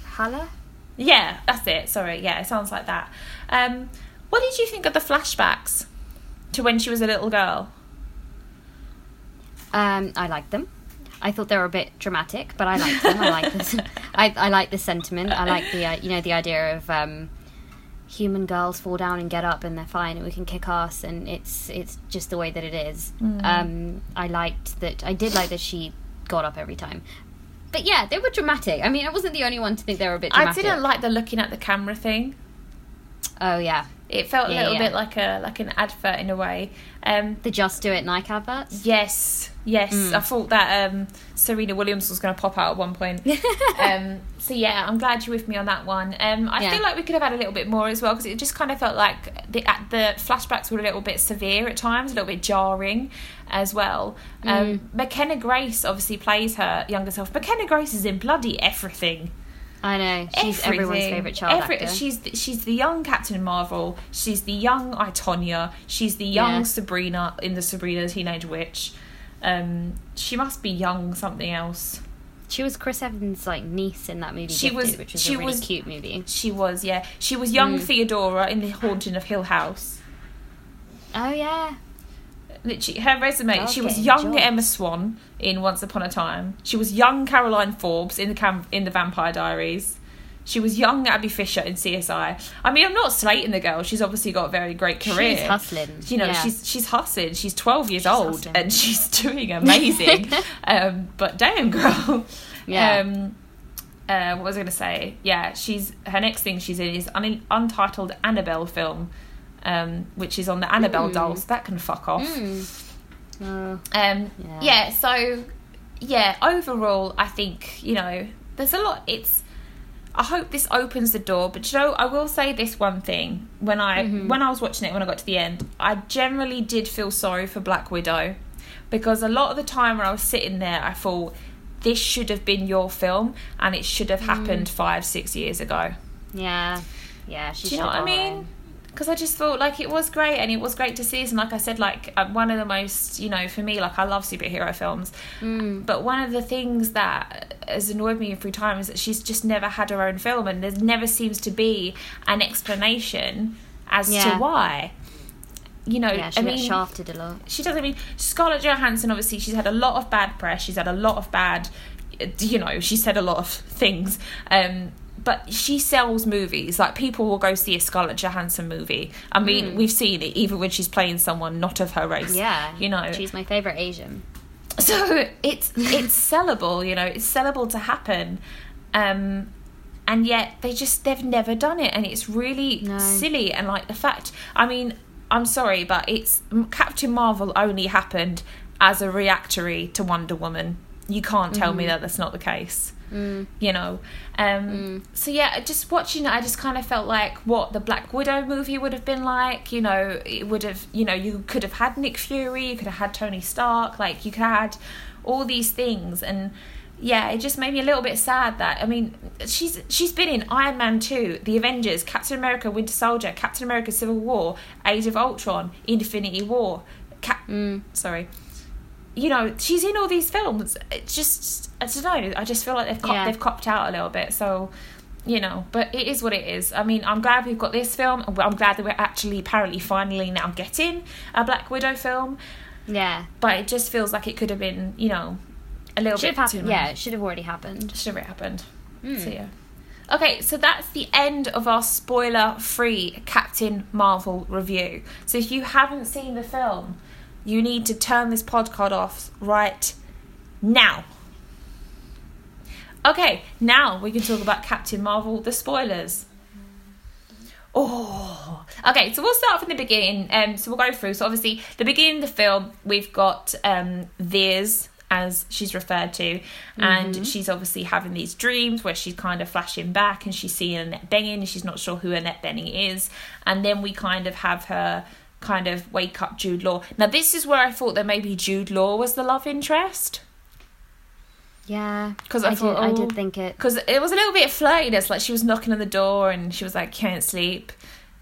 Hala? yeah, that's it. Sorry. Yeah, it sounds like that. Um, what did you think of the flashbacks to when she was a little girl? Um, I liked them. I thought they were a bit dramatic, but I liked them. I like this. I I like the sentiment. I like the uh, you know the idea of um, human girls fall down and get up and they're fine and we can kick ass and it's it's just the way that it is. Mm. Um, I liked that. I did like that she got up every time. But yeah, they were dramatic. I mean, I wasn't the only one to think they were a bit I didn't like the looking at the camera thing. Oh yeah, It felt a little yeah. bit like a like an advert in a way. Um, the Just Do It Nike adverts. yes, yes. Mm. I thought that um, Serena Williams was going to pop out at one point. <laughs> um, so yeah, I'm glad you're with me on that one. Um, I Yeah. feel like we could have had a little bit more as well because it just kind of felt like the at the flashbacks were a little bit severe at times, a little bit jarring as well. Um, Mm. McKenna Grace obviously plays her younger self. McKenna Grace is in bloody everything. I know she's everyone's Everything. favorite child Every- actor. She's the, she's the young Captain Marvel. She's the young I, Tonya. She's the young Yeah. Sabrina in the Sabrina Teenage Witch. Um, she must be young something else. She was Chris Evans' like niece in that movie, She Gifted, was- which was she a really was- cute movie. She was yeah. She was young Mm. Theodora in the Haunting of Hill House. Oh yeah, Literally, her resume. She was young. Emma Swan in Once Upon a Time. She was young Caroline Forbes in the Cam- in the Vampire Diaries. She was young Abby Fisher in CSI. I mean, I'm not slating the girl. She's obviously got a very great career. she's hustling. you know yeah. she's she's hustling she's 12 years old hustling. and <laughs> she's doing <laughs> amazing <laughs> um but damn girl Yeah. um uh, what was I going to say? Yeah, she's her next thing she's in is an untitled Annabelle film, um, which is on the Annabelle Mm. dolls. That can fuck off. Mm. Uh, Um, Yeah. yeah. So, yeah. Overall, I think you know there's a lot. It's. I hope this opens the door, but you know, I will say this one thing: when I Mhm. when I was watching it, when I got to the end, I generally did feel sorry for Black Widow, because a lot of the time when I was sitting there, I thought this should have been your film and it should have happened five, six years ago. Yeah, yeah. She Do you know what I gone mean? Because I just thought like it was great and it was great to see. And like I said, like uh, one of the most, you know, for me, like I love superhero films. Mm. But one of the things that has annoyed me every time is that she's just never had her own film and there never seems to be an explanation as Yeah. to why. You know, Yeah, she I mean, shafted a lot. she does. I mean, Scarlett Johansson. Obviously, she's had a lot of bad press. She's had a lot of bad. You know, she said a lot of things. Um, but she sells movies. Like people will go see a Scarlett Johansson movie. I mean, we've seen it even when she's playing someone not of her race. Mm. Yeah, you know. she's my favorite Asian. So it's it's <laughs> sellable. You know, it's sellable to happen. Um, and yet they just they've never done it, and it's really No. silly. And like the fact, I mean, I'm sorry, but it's Captain Marvel only happened as a reactory to Wonder Woman. You can't tell me that that's not the case. Mm. You know, um, so yeah, just watching it, I just kind of felt like what the Black Widow movie would have been like. You know, it would have, you know, you could have had Nick Fury, you could have had Tony Stark, like you could have had all these things, and yeah, it just made me a little bit sad that I mean, she's she's been in Iron Man two, The Avengers, Captain America, Winter Soldier, Captain America, Civil War, Age of Ultron, Infinity War, Cap- Mm. sorry. You know, she's in all these films. It's just I don't know. I just feel like they've cop- Yeah. they've copped out a little bit. So, you know, but it is what it is. I mean, I'm glad we've got this film. I'm glad that we're actually apparently finally now getting a Black Widow film. Yeah, But it just feels like it could have been, you know, a little should bit have happened. Yeah, it should have already happened. should have happened. Mm. So yeah. Okay, so that's the end of our spoiler-free Captain Marvel review. So if you haven't seen the film, you need to turn this podcast off right now. Okay, now we can talk about Captain Marvel, the spoilers. Oh, okay. So we'll start from the beginning. Um, so we'll go through. So obviously, the beginning of the film, we've got um, Viz, as she's referred to, and she's obviously having these dreams where she's kind of flashing back and she's seeing Annette Bening and she's not sure who Annette Bening is, and then we kind of have her kind of wake up Jude Law. Now this is where I thought that maybe Jude Law was the love interest. Yeah, 'Cause I I, thought, did. I oh, did think it. because it was a little bit flirtiness. Like she was knocking on the door and she was like, "Can't sleep,"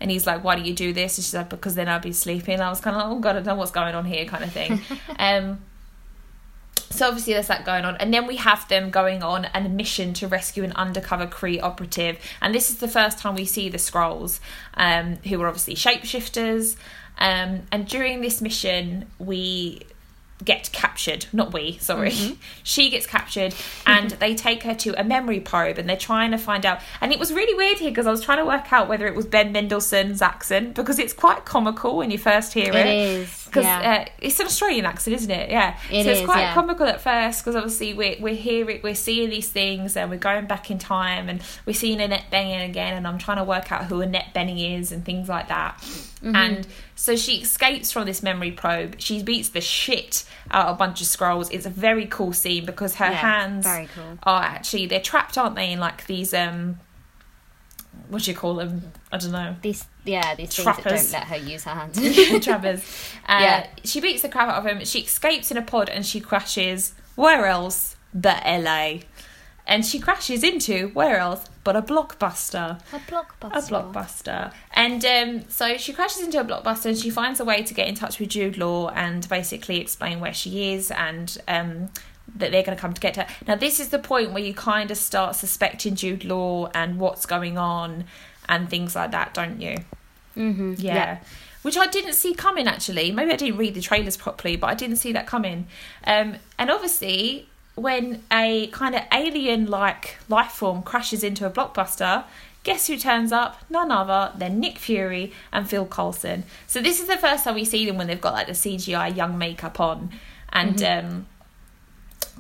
and he's like, "Why do you do this?" And she's like, "Because then I'll be sleeping." And I was kind of like, "Oh God, I don't know what's going on here," kind of thing. <laughs> um, so obviously there's that going on, and then we have them going on a mission to rescue an undercover Kree operative, and this is the first time we see the Skrulls, um, who are obviously shapeshifters. Um, and during this mission, we get captured. Not we, sorry. <laughs> She gets captured and they take her to a memory probe and they're trying to find out. And it was really weird here because I was trying to work out whether it was Ben Mendelsohn's accent because it's quite comical when you first hear it. It is. Because Yeah. uh, it's an Australian accent, isn't it? Yeah. It so it's is, quite yeah. comical at first because obviously we're, we're hearing, we're seeing these things and we're going back in time and we're seeing Annette Bening again and I'm trying to work out who Annette Bening is and things like that. Mm-hmm. And so she escapes from this memory probe. She beats the shit out of a bunch of Skrulls. It's a very cool scene because her Yeah, hands very cool. are actually they're trapped, aren't they, in like these um what do you call them? I don't know. These, yeah, these things Trappers. that don't let her use her hands. <laughs> Trappers. <laughs> Uh, Yeah. She beats the crap out of him. She escapes in a pod and she crashes. Where else? But LA. And she crashes into where else? But a blockbuster. a blockbuster. A blockbuster. And um, so she crashes into a blockbuster and she finds a way to get in touch with Jude Law and basically explain where she is and um, that they're going to come to get her. Now, this is the point where you kind of start suspecting Jude Law and what's going on and things like that, don't you? Mm-hmm. Yeah. Which I didn't see coming actually. Maybe I didn't read the trailers properly, but I didn't see that coming. Um, and obviously, when a kind of alien like life form crashes into a blockbuster, guess who turns up? None other than Nick Fury and Phil Coulson. So, this is the first time we see them when they've got like the CGI young makeup on. And. Um,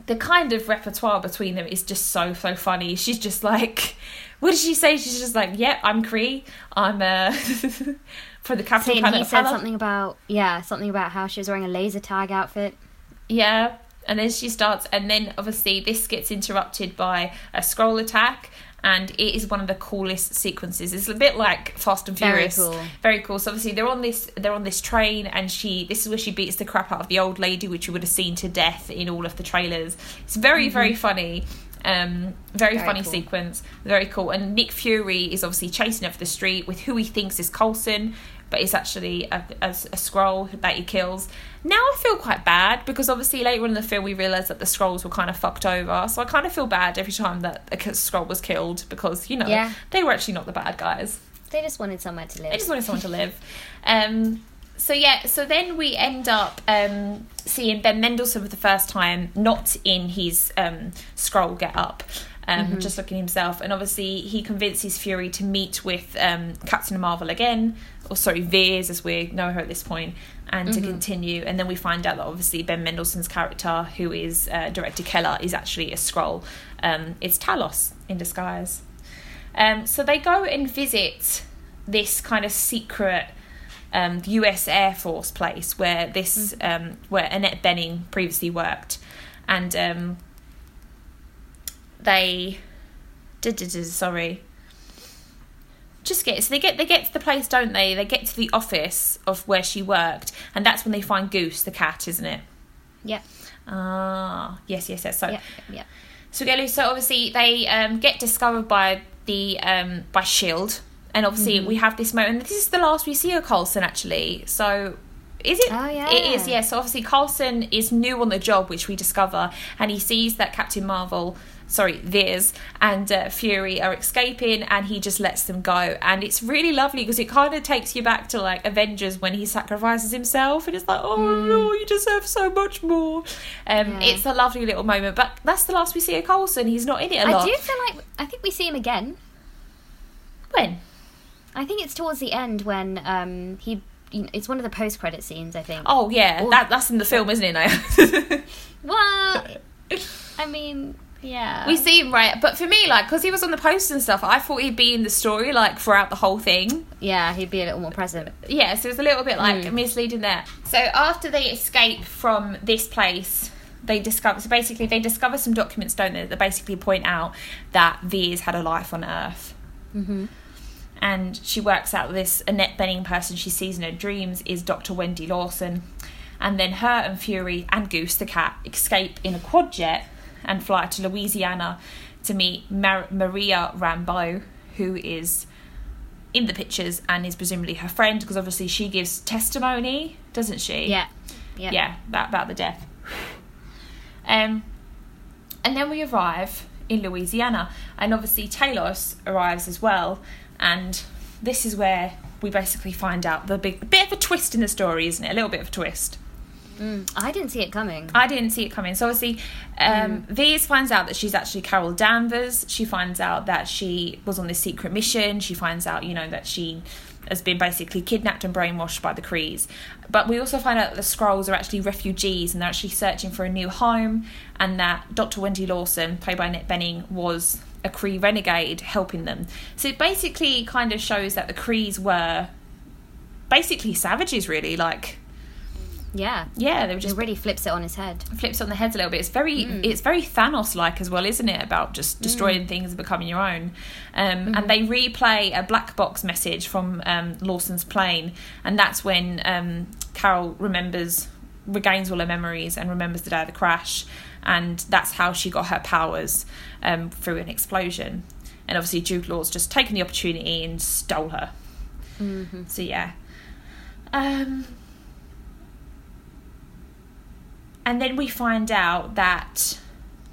the kind of repertoire between them is just so so funny. She's just like, what did she say? She's just like, "Yep, I'm Kree. I'm uh <laughs> for the capital See, planet he said Hala." something about yeah, something about how she was wearing a laser tag outfit. Yeah, and then she starts, and then obviously this gets interrupted by a Skrull attack, and it is one of the coolest sequences. It's a bit like Fast and Very Furious. cool. Very cool. So obviously they're on this they're on this train and she this is where she beats the crap out of the old lady, which you would have seen to death in all of the trailers. It's very, very funny. Um, very, Very funny cool. sequence. Very cool. And Nick Fury is obviously chasing up the street with who he thinks is Coulson, but it's actually a, a, a Skrull that he kills. Now I feel quite bad because obviously later in the film we realise that the Skrulls were kind of fucked over. So I kind of feel bad every time that a Skrull was killed because, you know, Yeah. they were actually not the bad guys. They just wanted somewhere to live. They just wanted someone to live. Um, so yeah, so then we end up um, seeing Ben Mendelsohn for the first time, not in his um, Skrull get up, um, just looking himself. And obviously, he convinces Fury to meet with um, Captain Marvel again, or sorry, Veers as we know her at this point, and to continue. And then we find out that obviously Ben Mendelsohn's character, who is uh, Director Keller, is actually a Skrull. Um, it's Talos in disguise. Um, so they go and visit this kind of secret um, U.S. Air Force place where this um, where Annette Bening previously worked, and um, they sorry. Just get so they get they get to the place, don't they? They get to the office of where she worked, and that's when they find Goose, the cat, isn't it? Yeah. Ah, yes, yes, yes. So Yeah. Yeah. so so obviously they um, get discovered by the um, by Shield, and obviously Mm-hmm. we have this moment. This is the last we see of Coulson actually. So is it? Oh, yeah. It is. Yeah. So obviously Coulson is new on the job, which we discover, and he sees that Captain Marvel. Sorry, Veers and uh, Fury are escaping, and he just lets them go. And it's really lovely because it kind of takes you back to like Avengers when he sacrifices himself, and it's like, oh no, you deserve so much more. Um, Mm. Yeah. It's a lovely little moment, but that's the last we see of Coulson. He's not in it a lot. I do feel like I think we see him again. When? I think it's towards the end when um he. It's one of the post-credit scenes, I think. Oh yeah, that that's in the film, isn't it? Well, <laughs> I mean, yeah. we see him right, but for me, like, because he was on the poster and stuff, I thought he'd be in the story like throughout the whole thing. Yeah, he'd be a little more present. Yeah, so it's a little bit like Mm. misleading there. So after they escape from this place, they discover. So basically, they discover some documents, don't they? That basically point out that Veers had a life on Earth. Mm-hmm. and she works out this Annette Bening person she sees in her dreams is Dr. Wendy Lawson. And then her and Fury and Goose the cat escape in a quad jet and fly to Louisiana to meet Mar- Maria Rambeau, who is in the pictures and is presumably her friend because obviously she gives testimony, doesn't she? Yeah. Yeah. yeah, about, about the death. Um, and then we arrive in Louisiana, and obviously Talos arrives as well, and this is where we basically find out the big bit of a twist in the story, isn't it? A little bit of a twist. Mm, I didn't see it coming. I didn't see it coming. So obviously, um, Veers finds out that she's actually Carol Danvers. She finds out that she was on this secret mission. She finds out, you know, that she has been basically kidnapped and brainwashed by the Krees. But we also find out that the Skrulls are actually refugees and they're actually searching for a new home, and that Dr. Wendy Lawson, played by Annette Bening, was a Kree renegade helping them. So it basically kind of shows that the Krees were basically savages, really. Like, Yeah. yeah, they were It just really flips it on his head. flips on the heads a little bit. It's very it's very Thanos like as well, isn't it? About just destroying things and becoming your own. Um, And they replay a black box message from um, Lawson's plane, and that's when um, Carol remembers regains all her memories and remembers the day of the crash, and that's how she got her powers um, through an explosion. And obviously, Jude Law's just taken the opportunity and stole her. Mm-hmm. So yeah. Um, and then we find out that.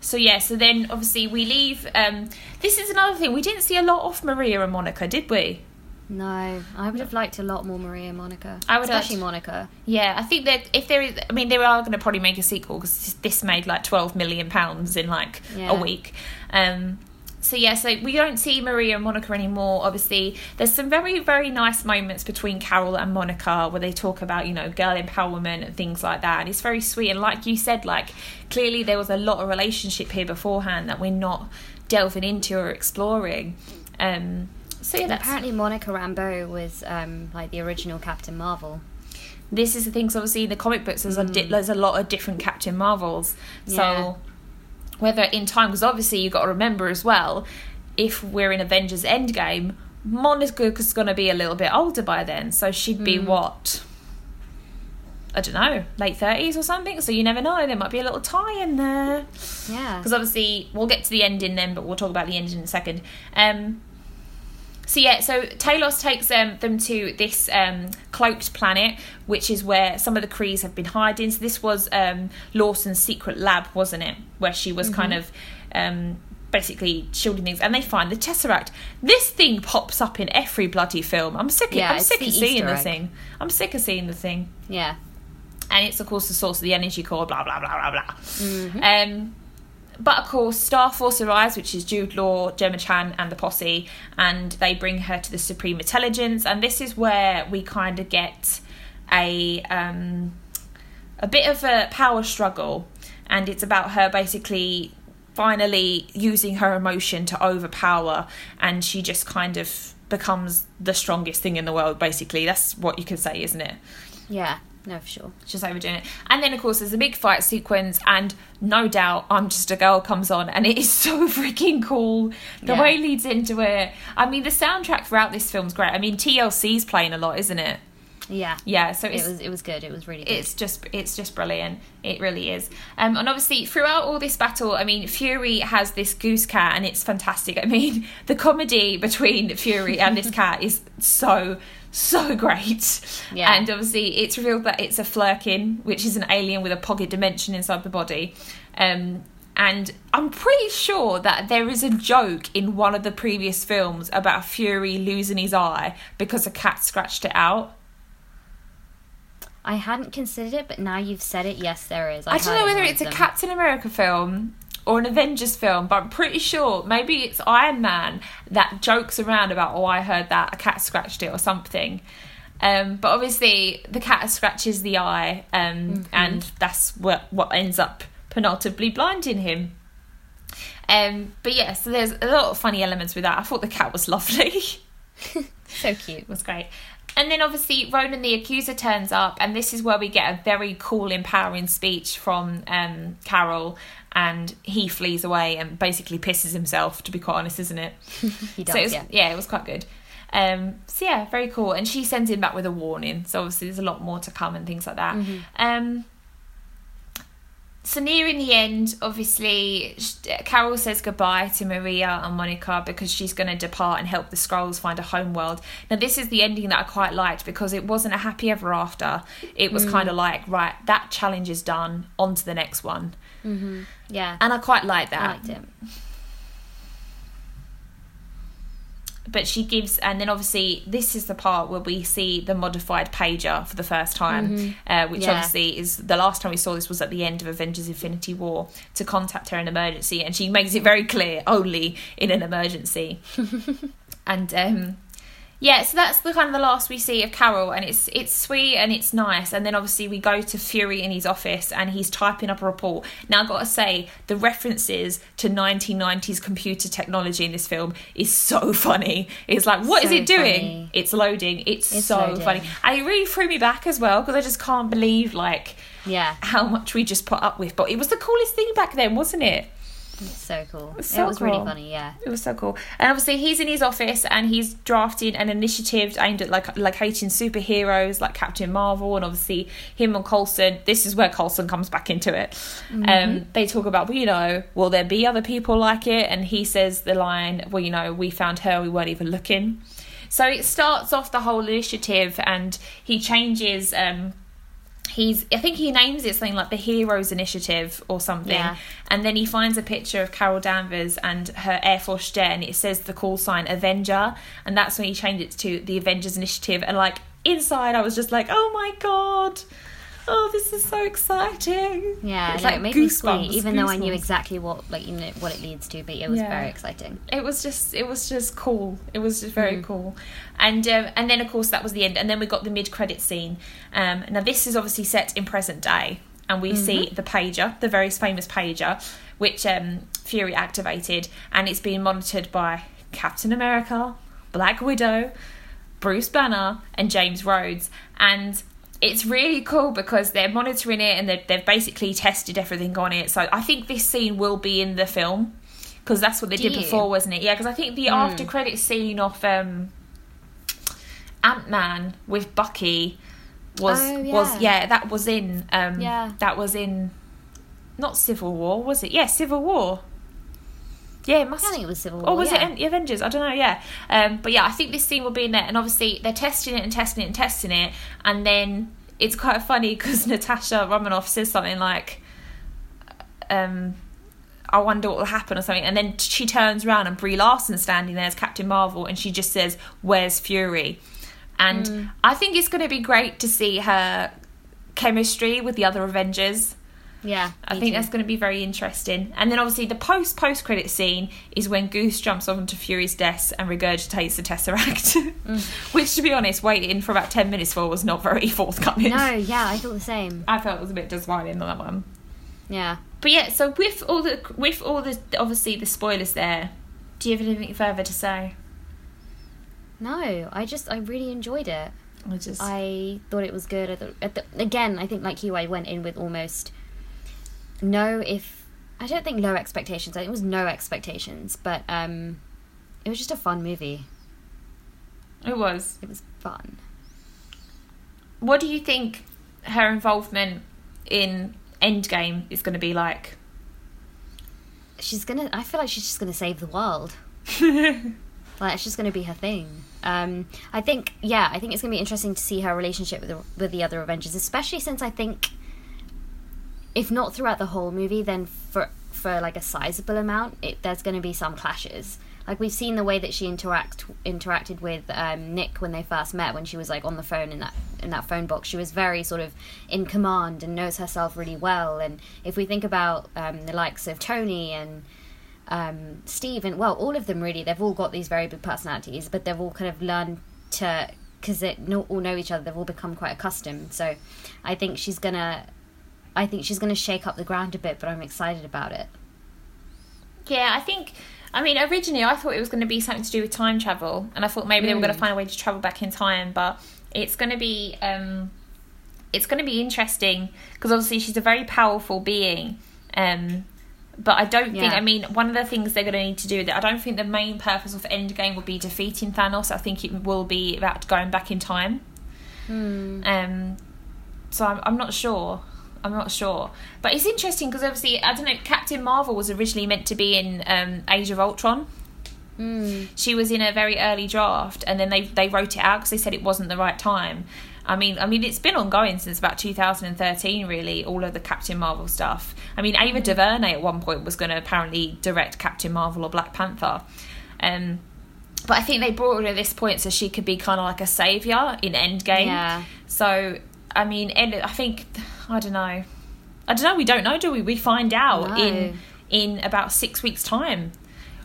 So yeah, so then obviously we leave. Um, this is another thing we didn't see a lot of Maria and Monica, did we? No, I would have liked a lot more Maria and Monica. I would have- especially Monica. Yeah, I think that if there is, I mean, they are going to probably make a sequel because this made like twelve million pounds in like Yeah. a week. Um, so yeah, so we don't see Maria and Monica anymore. Obviously, there's some very very nice moments between Carol and Monica where they talk about you know girl empowerment and things like that, and it's very sweet. And like you said, like clearly there was a lot of relationship here beforehand that we're not delving into or exploring. Um, so yeah, apparently Monica Rambeau was um, like the original Captain Marvel. this is the thing. So obviously, in the comic books, there's a di- there's a lot of different Captain Marvels. Yeah. Whether in time, because obviously you've got to remember as well, if we're in Avengers Endgame, Monica's going to be a little bit older by then. So she'd be Mm. what? I don't know, late 30s or something. So you never know. There might be a little tie in there. Yeah. Because obviously, we'll get to the ending then, but we'll talk about the ending in a second. Um, so yeah, so Talos takes um, them to this um, cloaked planet, which is where some of the Krees have been hiding. So this was um, Lawson's secret lab, wasn't it? Where she was kind of um, basically shielding things, and they find the Tesseract. This thing pops up in every bloody film. I'm sick. Of, Yeah, I'm sick of seeing Easter the egg. thing. I'm sick of seeing the thing Yeah. and it's of course the source of the energy core. Blah blah blah blah blah. Um, but of course, Star Force arrives, which is Jude Law, Gemma Chan, and the posse, and they bring her to the Supreme Intelligence, and this is where we kind of get a um, a bit of a power struggle, and it's about her basically finally using her emotion to overpower, and she just kind of becomes the strongest thing in the world. Basically, that's what you could say, isn't it? Yeah. No, for sure. just overdoing it. And then, of course, there's a big fight sequence, and no doubt, I'm just a girl comes on, and it is <laughs> so freaking cool. The Yeah. way it leads into it. I mean, the soundtrack throughout this film's great. I mean, TLC's playing a lot, isn't it? Yeah. Yeah, so It was it was good. It was really good. it's just it's just brilliant. It really is. Um, and obviously throughout all this battle, I mean, Fury has this goose cat, and it's fantastic. I mean, <laughs> the comedy between Fury and this cat is so so great. Yeah. And obviously, it's revealed that it's a Flerken, which is an alien with a pocket dimension inside the body. Um, and I'm pretty sure that there is a joke in one of the previous films about Fury losing his eye because a cat scratched it out. I hadn't considered it, but now you've said it. Yes, there is. I don't know whether it's a. Captain America film or an Avengers film, but I'm pretty sure maybe it's Iron Man that jokes around about, oh, I heard that a cat scratched it or something. Um, but obviously, the cat scratches the eye, um, and that's what what ends up penultimally blinding him. Um, but yeah, so there's a lot of funny elements with that. I thought the cat was lovely. <laughs> So cute. It was great. And then obviously Ronan the Accuser turns up, and this is where we get a very cool, empowering speech from um, Carol, and he flees away and basically pisses himself. To be quite honest, isn't it? <laughs> He does. so it was, yeah. it was quite good. Um, so yeah, very cool. And she sends him back with a warning. So obviously there's a lot more to come and things like that. Mm-hmm. Um, so nearing the end, obviously, Carol says goodbye to Maria and Monica because she's going to depart and help the Skrulls find a homeworld. Now, this is the ending that I quite liked because it wasn't a happy ever after. It was kind of like, right, that challenge is done, on to the next one. Yeah. And I quite like that. I liked it. but she gives and then obviously this is the part where we see the modified pager for the first time uh, which Yeah. obviously is the last time we saw this was at the end of avengers infinity war to contact her in emergency and she makes it very clear only in an emergency <laughs> and um yeah so that's the kind of the last we see of carol and it's it's sweet and it's nice and then obviously we go to fury in his office and he's typing up a report now i've got to say the references to 1990s computer technology in this film is so <laughs> funny it's like what is So it doing funny. it's loading it's, It's so loading. funny and it really threw me back as well because i just can't believe like Yeah. how much we just put up with but it was the coolest thing back then wasn't it It's so cool. so it was really funny. Yeah. it was so cool. And obviously, he's in his office and he's drafting an initiative aimed at like like hating superheroes like Captain Marvel and obviously him and Coulson. This is where Coulson comes back into it. Um, they talk about, well, you know, will there be other people like it? And he says the line, well, you know, we found her, we weren't even looking. So it starts off the whole initiative and he changes. Um, he's I think he names it something like the Heroes Initiative or something. Yeah. And then he finds a picture of Carol Danvers and her Air Force jet and it says the call sign Avenger and that's when he changed it to the Avengers Initiative and like inside I was just like, Oh my god. Oh, this is so exciting. Yeah, It's no, like it made me goosebumps, squeak, even though I knew exactly what like you know what it leads to, but it was Yeah. very exciting. it was just it was just cool it was just very Mm. cool and um, and then of course that was the end and then we got the mid-credit scene um, now this is obviously set in present day and we see the pager the very famous pager which um, fury activated and it's being monitored by captain america black widow Bruce Banner and James Rhodes. And it's really cool because they're monitoring it and they've, they've basically tested everything on it. So I think this scene will be in the film because that's what they Do did you? before, wasn't it? Yeah, because I think the after credit scene of um, Ant Man with Bucky was Oh, was yeah. yeah that was in um, Yeah. that was in not Civil War was it? Yeah, Civil War. Yeah, it must. I think it was Civil War. Or was yeah. it Avengers? I don't know. Yeah, um, but yeah, I think this scene will be in there, and obviously they're testing it and testing it and testing it, and then it's quite funny because <laughs> Natasha Romanoff says something like, um, "I wonder what will happen" or something, and then she turns around and Brie Larson's standing there as Captain Marvel, and she just says, "Where's Fury?" And Mm. I think it's going to be great to see her chemistry with the other Avengers. Yeah, I think too. that's going to be very interesting. And then obviously the post post credit scene is when Goose jumps onto Fury's desk and regurgitates the Tesseract, Mm. <laughs> which to be honest, waiting for about ten minutes for was not very <laughs> forthcoming. No, yeah, I felt the same. I felt it was a bit disappointing on that one. Yeah. But yeah, so with all the with all the obviously the spoilers there, do you have anything further to say? No, I just I really enjoyed it. I just I thought it was good. The, at the, again, I think like you, I went in with almost no if I don't think low expectations. I think it was no expectations, but um, it was just a fun movie. it was. It was fun. What do you think her involvement in Endgame is going to be like? She's gonna. I feel like she's just gonna save the world. <laughs> Like it's just going to be her thing. Um, I think, yeah, I think it's going to be interesting to see her relationship with the, with the other Avengers, especially since I think, if not throughout the whole movie, then for for like a sizable amount, it, there's going to be some clashes. Like we've seen the way that she interact interacted with um, Nick when they first met, when she was like on the phone in that in that phone box. She was very sort of in command and knows herself really well. And if we think about um, the likes of Tony and um, Steve and well, all of them really. They've all got these very big personalities, but they've all kind of learned to because they all know each other. They've all become quite accustomed. So, I think she's gonna, I think she's gonna shake up the ground a bit. But I'm excited about it. Yeah, I think. I mean, originally I thought it was going to be something to do with time travel, and I thought maybe they were going to Mm. find a way to travel back in time. But it's going to be, um, it's going to be interesting because obviously she's a very powerful being. Um, but I don't think. I mean, one of the things they're going to need to do that I don't think the main purpose of Endgame will be defeating Thanos. I think it will be about going back in time. Hmm. Um, so I'm, I'm not sure. I'm not sure. But it's interesting because obviously, I don't know, Captain Marvel was originally meant to be in um, Age of Ultron. Mm. She was in a very early draft and then they, they wrote it out because they said it wasn't the right time. I mean, I mean, it's been ongoing since about 2013, really. All of the Captain Marvel stuff. I mean, Ava DuVernay at one point was going to apparently direct Captain Marvel or Black Panther, um, but I think they brought her at this point so she could be kind of like a savior in Endgame. Yeah. So I mean, Ed- I think I don't know. I don't know. We don't know, do we? We find out No. in in about six weeks' time.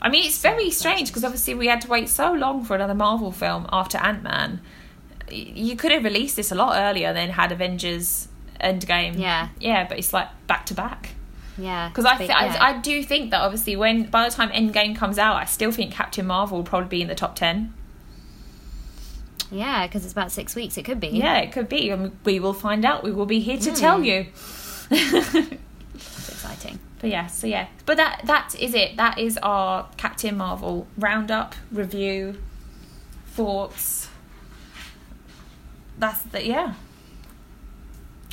I mean, it's very strange because obviously we had to wait so long for another Marvel film after Ant Man. You could have released this a lot earlier than had Avengers Endgame. Yeah. yeah, but it's like back to back. Yeah. Because I, th- yeah. I I do think that obviously when by the time Endgame comes out, I still think Captain Marvel will probably be in the top ten. Yeah, because it's about six weeks. It could be. Yeah, it could be, and we will find out. We will be here to Mm. tell you. It's exciting. <laughs> But yeah, so yeah, but that that is it. That is our Captain Marvel roundup review, thoughts. That's the yeah.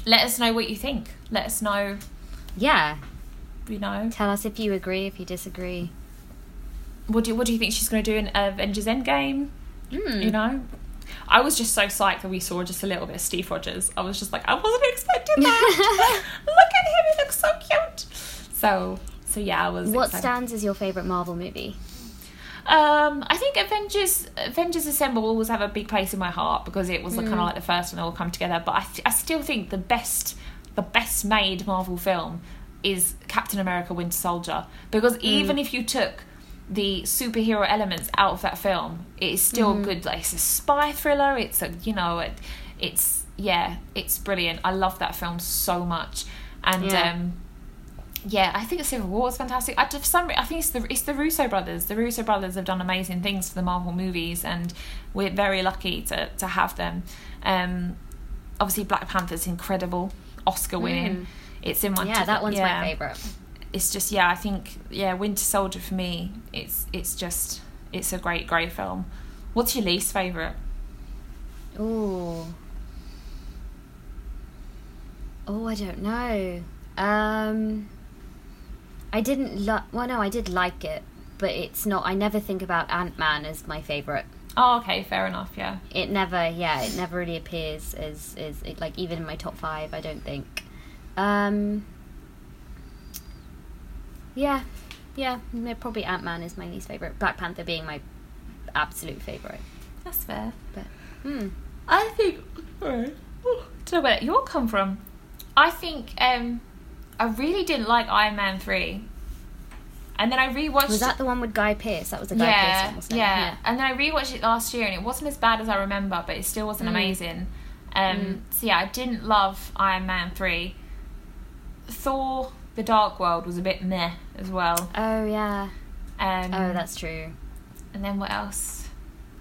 Let us know what you think. Let us know, Yeah. you know, Tell us if you agree, if you disagree. what do what do you think she's going to do in Avengers Endgame? Mm. You know, I was just so psyched that we saw just a little bit of Steve Rogers. I was just like, I wasn't expecting that. <laughs> <laughs> Look at him; he looks so cute. So, so yeah, I was. What excited. stands as your favorite Marvel movie? Um, I think Avengers Avengers Assemble will always have a big place in my heart because it was kind of like the first one they all come together. But I, th- I still think the best the best made Marvel film is Captain America: Winter Soldier because even if you took the superhero elements out of that film, it is still good. Like it's a spy thriller. It's a you know it, it's yeah, it's brilliant. I love that film so much, and Yeah. um, yeah, I think the Civil War is fantastic. I, for some, I think it's the it's the Russo brothers. The Russo brothers have done amazing things for the Marvel movies, and we're very lucky to to have them. Um, obviously, Black Panther's incredible, Oscar winning. It's in my Mm. Yeah, that one's yeah. my favorite. It's just yeah, I think yeah, Winter Soldier for me, it's it's just it's a great great film. What's your least favorite? Ooh. Oh, I don't know. Um, I didn't like. Well, no, I did like it, but it's not. I never think about Ant Man as my favorite. Oh, okay, fair enough. Yeah. It never. Yeah, it never really appears as it, like even in my top five. I don't think. Um. Yeah, yeah. Probably Ant Man is my least favorite. Black Panther being my absolute favorite. That's fair. But hmm. I think. Alright. Don't know where you'll come from. I think um, I really didn't like Iron Man three, and then I rewatched. Was that the one with Guy Pearce? That was the Guy Pearce one, wasn't it? yeah, and then I rewatched it last year, and it wasn't as bad as I remember, but it still wasn't Mm. amazing. Um, Mm. So yeah, I didn't love Iron Man three. Thor: The Dark World was a bit meh as well. Oh yeah. Um, Oh, that's true. and then what else?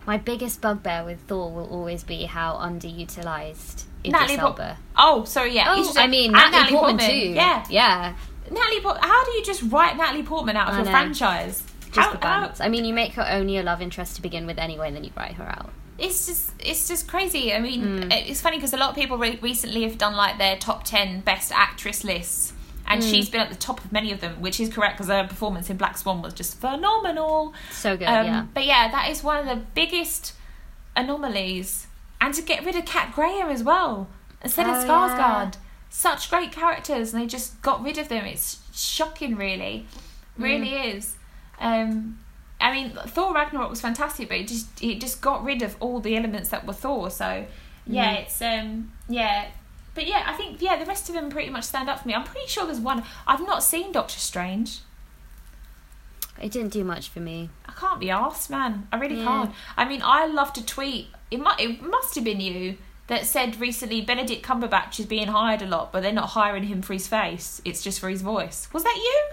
My biggest bugbear with Thor will always be how underutilized Idris Natalie Port- Elba. Oh, sorry, yeah. Oh, Idris- I mean and Natalie, Portman, too. Yeah, yeah. Natalie. Port- how do you just write Natalie Portman out of I your know. franchise? Just How- how- I mean, you make her only a love interest to begin with anyway, and then you write her out. it's just it's just crazy. I mean, Mm. it's funny because a lot of people re- recently have done like their top ten best actress lists, and Mm. she's been at the top of many of them, which is correct because her performance in Black Swan was just phenomenal. So good, Um, yeah. But yeah, that is one of the biggest anomalies, and to get rid of Cat Graham as well instead of Oh, Skarsgård. Such great characters, and they just got rid of them. It's shocking, really, really Mm. is. Um, I mean, Thor Ragnarok was fantastic, but it just it just got rid of all the elements that were Thor. So yeah, Mm. it's um yeah. But yeah, I think yeah, the rest of them pretty much stand up for me. I'm pretty sure there's one I've not seen Doctor Strange. It didn't do much for me. I can't be asked, man. I really Yeah. can't. I mean, I love to tweet. It might it must have been you that said recently Benedict Cumberbatch is being hired a lot, but they're not hiring him for his face. It's just for his voice. Was that you?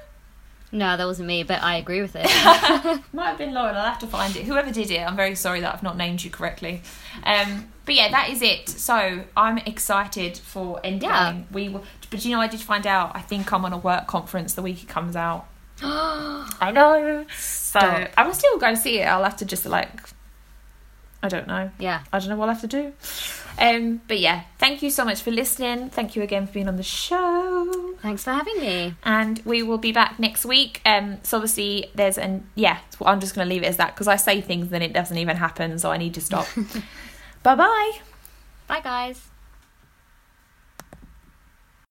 No, that wasn't me, but I agree with it. <laughs> <laughs> Might have been Lauren. I'll have to find it. Whoever did it, I'm very sorry that I've not named you correctly. Um, but yeah, that is it. So I'm excited for Endgame. Yeah. We will, but you know, I did find out. I think I'm on a work conference the week it comes out. <gasps> I know. So Stop. I will still go see it. I'll have to just like, I don't know. yeah. I don't know what I'll have to do. Um, but yeah, thank you so much for listening. Thank you again for being on the show. Thanks for having me. And we will be back next week. Um, so obviously there's an yeah. I'm just gonna leave it as that because I say things then it doesn't even happen. So I need to stop. <laughs> bye bye. Bye, guys.